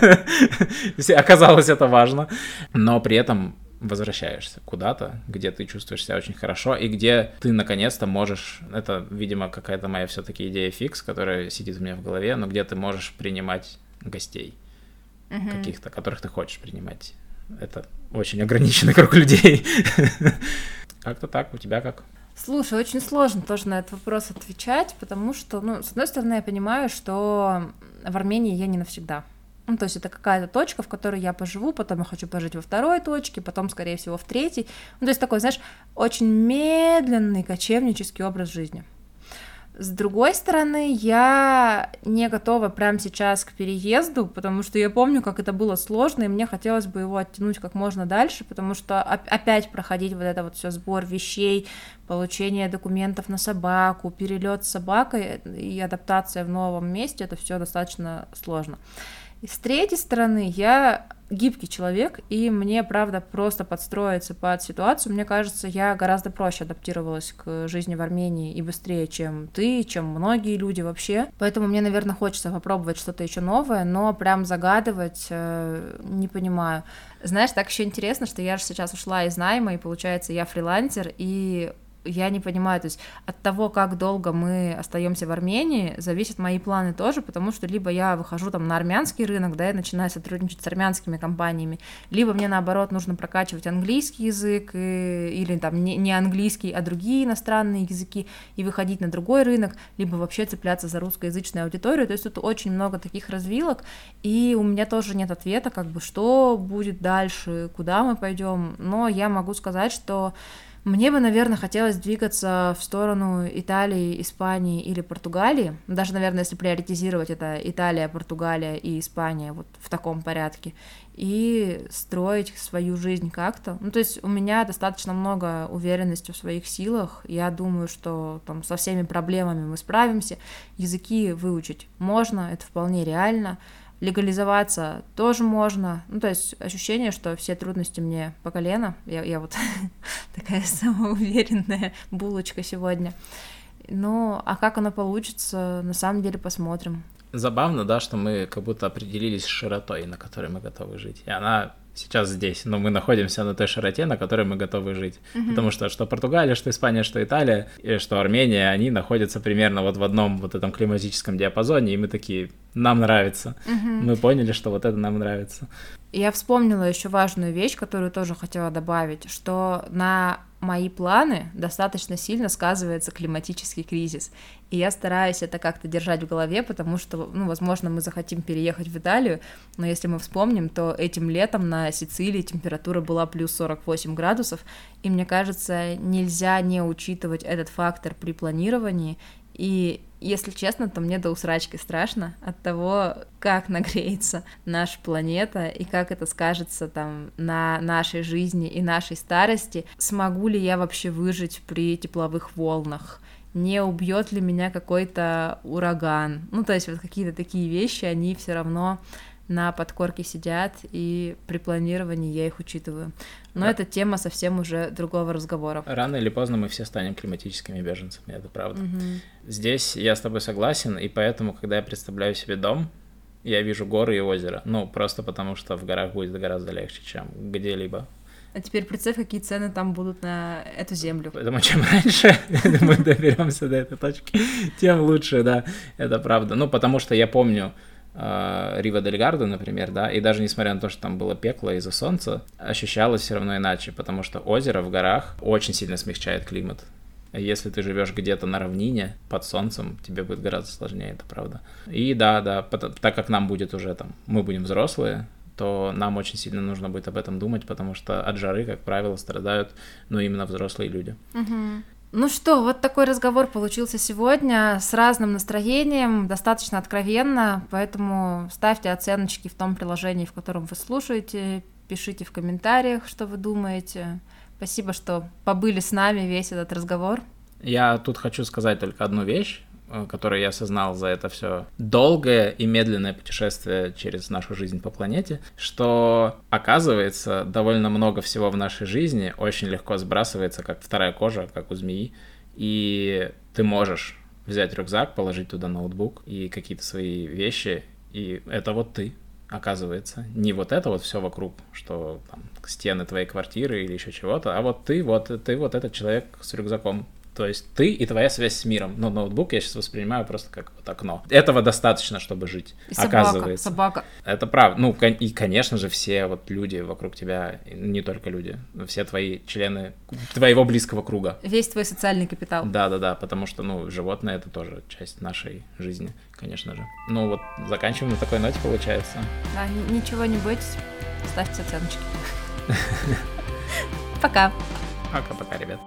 [LAUGHS] Оказалось, это важно. Но при этом возвращаешься куда-то, где ты чувствуешь себя очень хорошо, и где ты наконец-то можешь, это, видимо, какая-то моя все-таки идея фикс, которая сидит у меня в голове, но где ты можешь принимать гостей uh-huh. каких-то, которых ты хочешь принимать это очень ограниченный [LAUGHS] круг людей. Как-то так, у тебя как? Слушай, очень сложно тоже на этот вопрос отвечать, потому что, ну, с одной стороны, я понимаю, что в Армении я не навсегда. Ну, то есть это какая-то точка, в которой я поживу, потом я хочу пожить во второй точке, потом, скорее всего, в третьей. Ну, то есть такой, знаешь, очень медленный кочевнический образ жизни. С другой стороны, я не готова прямо сейчас к переезду, потому что я помню, как это было сложно, и мне хотелось бы его оттянуть как можно дальше, потому что опять проходить вот это вот все сбор вещей, получение документов на собаку, перелет с собакой и адаптация в новом месте, это все достаточно сложно. И с третьей стороны, я гибкий человек, и мне, правда, просто подстроиться под ситуацию. Мне кажется, я гораздо проще адаптировалась к жизни в Армении и быстрее, чем ты, чем многие люди вообще. Поэтому мне, наверное, хочется попробовать что-то еще новое, но прям загадывать э, не понимаю. Знаешь, так еще интересно, что я же сейчас ушла из найма, и получается, я фрилансер, и я не понимаю, то есть от того, как долго мы остаемся в Армении, зависят мои планы тоже, потому что либо я выхожу там на армянский рынок, да, я начинаю сотрудничать с армянскими компаниями, либо мне наоборот нужно прокачивать английский язык и, или там не, не английский, а другие иностранные языки и выходить на другой рынок, либо вообще цепляться за русскоязычную аудиторию, то есть тут очень много таких развилок, и у меня тоже нет ответа, как бы что будет дальше, куда мы пойдем, но я могу сказать, что мне бы, наверное, хотелось двигаться в сторону Италии, Испании или Португалии. Даже, наверное, если приоритизировать это Италия, Португалия и Испания вот в таком порядке. И строить свою жизнь как-то. Ну, то есть у меня достаточно много уверенности в своих силах. Я думаю, что там со всеми проблемами мы справимся. Языки выучить можно, это вполне реально легализоваться тоже можно. Ну, то есть ощущение, что все трудности мне по колено. Я, я вот [LAUGHS] такая самоуверенная булочка сегодня. Ну, а как оно получится, на самом деле посмотрим. Забавно, да, что мы как будто определились с широтой, на которой мы готовы жить. И она сейчас здесь, но мы находимся на той широте, на которой мы готовы жить. Mm-hmm. Потому что что Португалия, что Испания, что Италия, и что Армения, они находятся примерно вот в одном вот этом климатическом диапазоне, и мы такие, нам нравится. Mm-hmm. Мы поняли, что вот это нам нравится. Я вспомнила еще важную вещь, которую тоже хотела добавить, что на мои планы достаточно сильно сказывается климатический кризис. И я стараюсь это как-то держать в голове, потому что, ну, возможно, мы захотим переехать в Италию, но если мы вспомним, то этим летом на Сицилии температура была плюс 48 градусов, и мне кажется, нельзя не учитывать этот фактор при планировании, и если честно, то мне до усрачки страшно от того, как нагреется наша планета и как это скажется там на нашей жизни и нашей старости. Смогу ли я вообще выжить при тепловых волнах? Не убьет ли меня какой-то ураган? Ну, то есть вот какие-то такие вещи, они все равно на подкорке сидят, и при планировании я их учитываю. Но да. это тема совсем уже другого разговора. Рано или поздно мы все станем климатическими беженцами, это правда. Угу. Здесь я с тобой согласен, и поэтому, когда я представляю себе дом, я вижу горы и озеро. Ну, просто потому что в горах будет гораздо легче, чем где-либо. А теперь представь, какие цены там будут на эту землю. Поэтому чем раньше [LAUGHS] мы доберемся до этой точки, тем лучше, да, это правда. Ну, потому что я помню, Рива Дель Гардо, например, да, и даже несмотря на то, что там было пекло из-за солнца, ощущалось все равно иначе, потому что озеро в горах очень сильно смягчает климат. Если ты живешь где-то на равнине под солнцем, тебе будет гораздо сложнее, это правда. И да, да, так как нам будет уже там, мы будем взрослые, то нам очень сильно нужно будет об этом думать, потому что от жары, как правило, страдают, ну, именно взрослые люди. Угу. Ну что, вот такой разговор получился сегодня с разным настроением, достаточно откровенно, поэтому ставьте оценочки в том приложении, в котором вы слушаете, пишите в комментариях, что вы думаете. Спасибо, что побыли с нами весь этот разговор. Я тут хочу сказать только одну вещь. Э, который я осознал за это все долгое и медленное путешествие через нашу жизнь по планете, что оказывается довольно много всего в нашей жизни очень легко сбрасывается, как вторая кожа, как у змеи, и ты можешь взять рюкзак, положить туда ноутбук и какие-то свои вещи, и это вот ты, оказывается. Не вот это вот все вокруг, что там стены твоей квартиры или еще чего-то, а вот ты, вот ты вот этот человек с рюкзаком то есть ты и твоя связь с миром. Но ноутбук я сейчас воспринимаю просто как вот окно. Этого достаточно, чтобы жить, и собака, оказывается. Собака. Это правда. Ну, и, конечно же, все вот люди вокруг тебя, не только люди, все твои члены твоего близкого круга. Весь твой социальный капитал. Да-да-да, потому что, ну, животные — это тоже часть нашей жизни, конечно же. Ну, вот заканчиваем на такой ноте, получается. Да, ничего не бойтесь, ставьте оценочки. [LAUGHS] Пока. Пока-пока, ребят.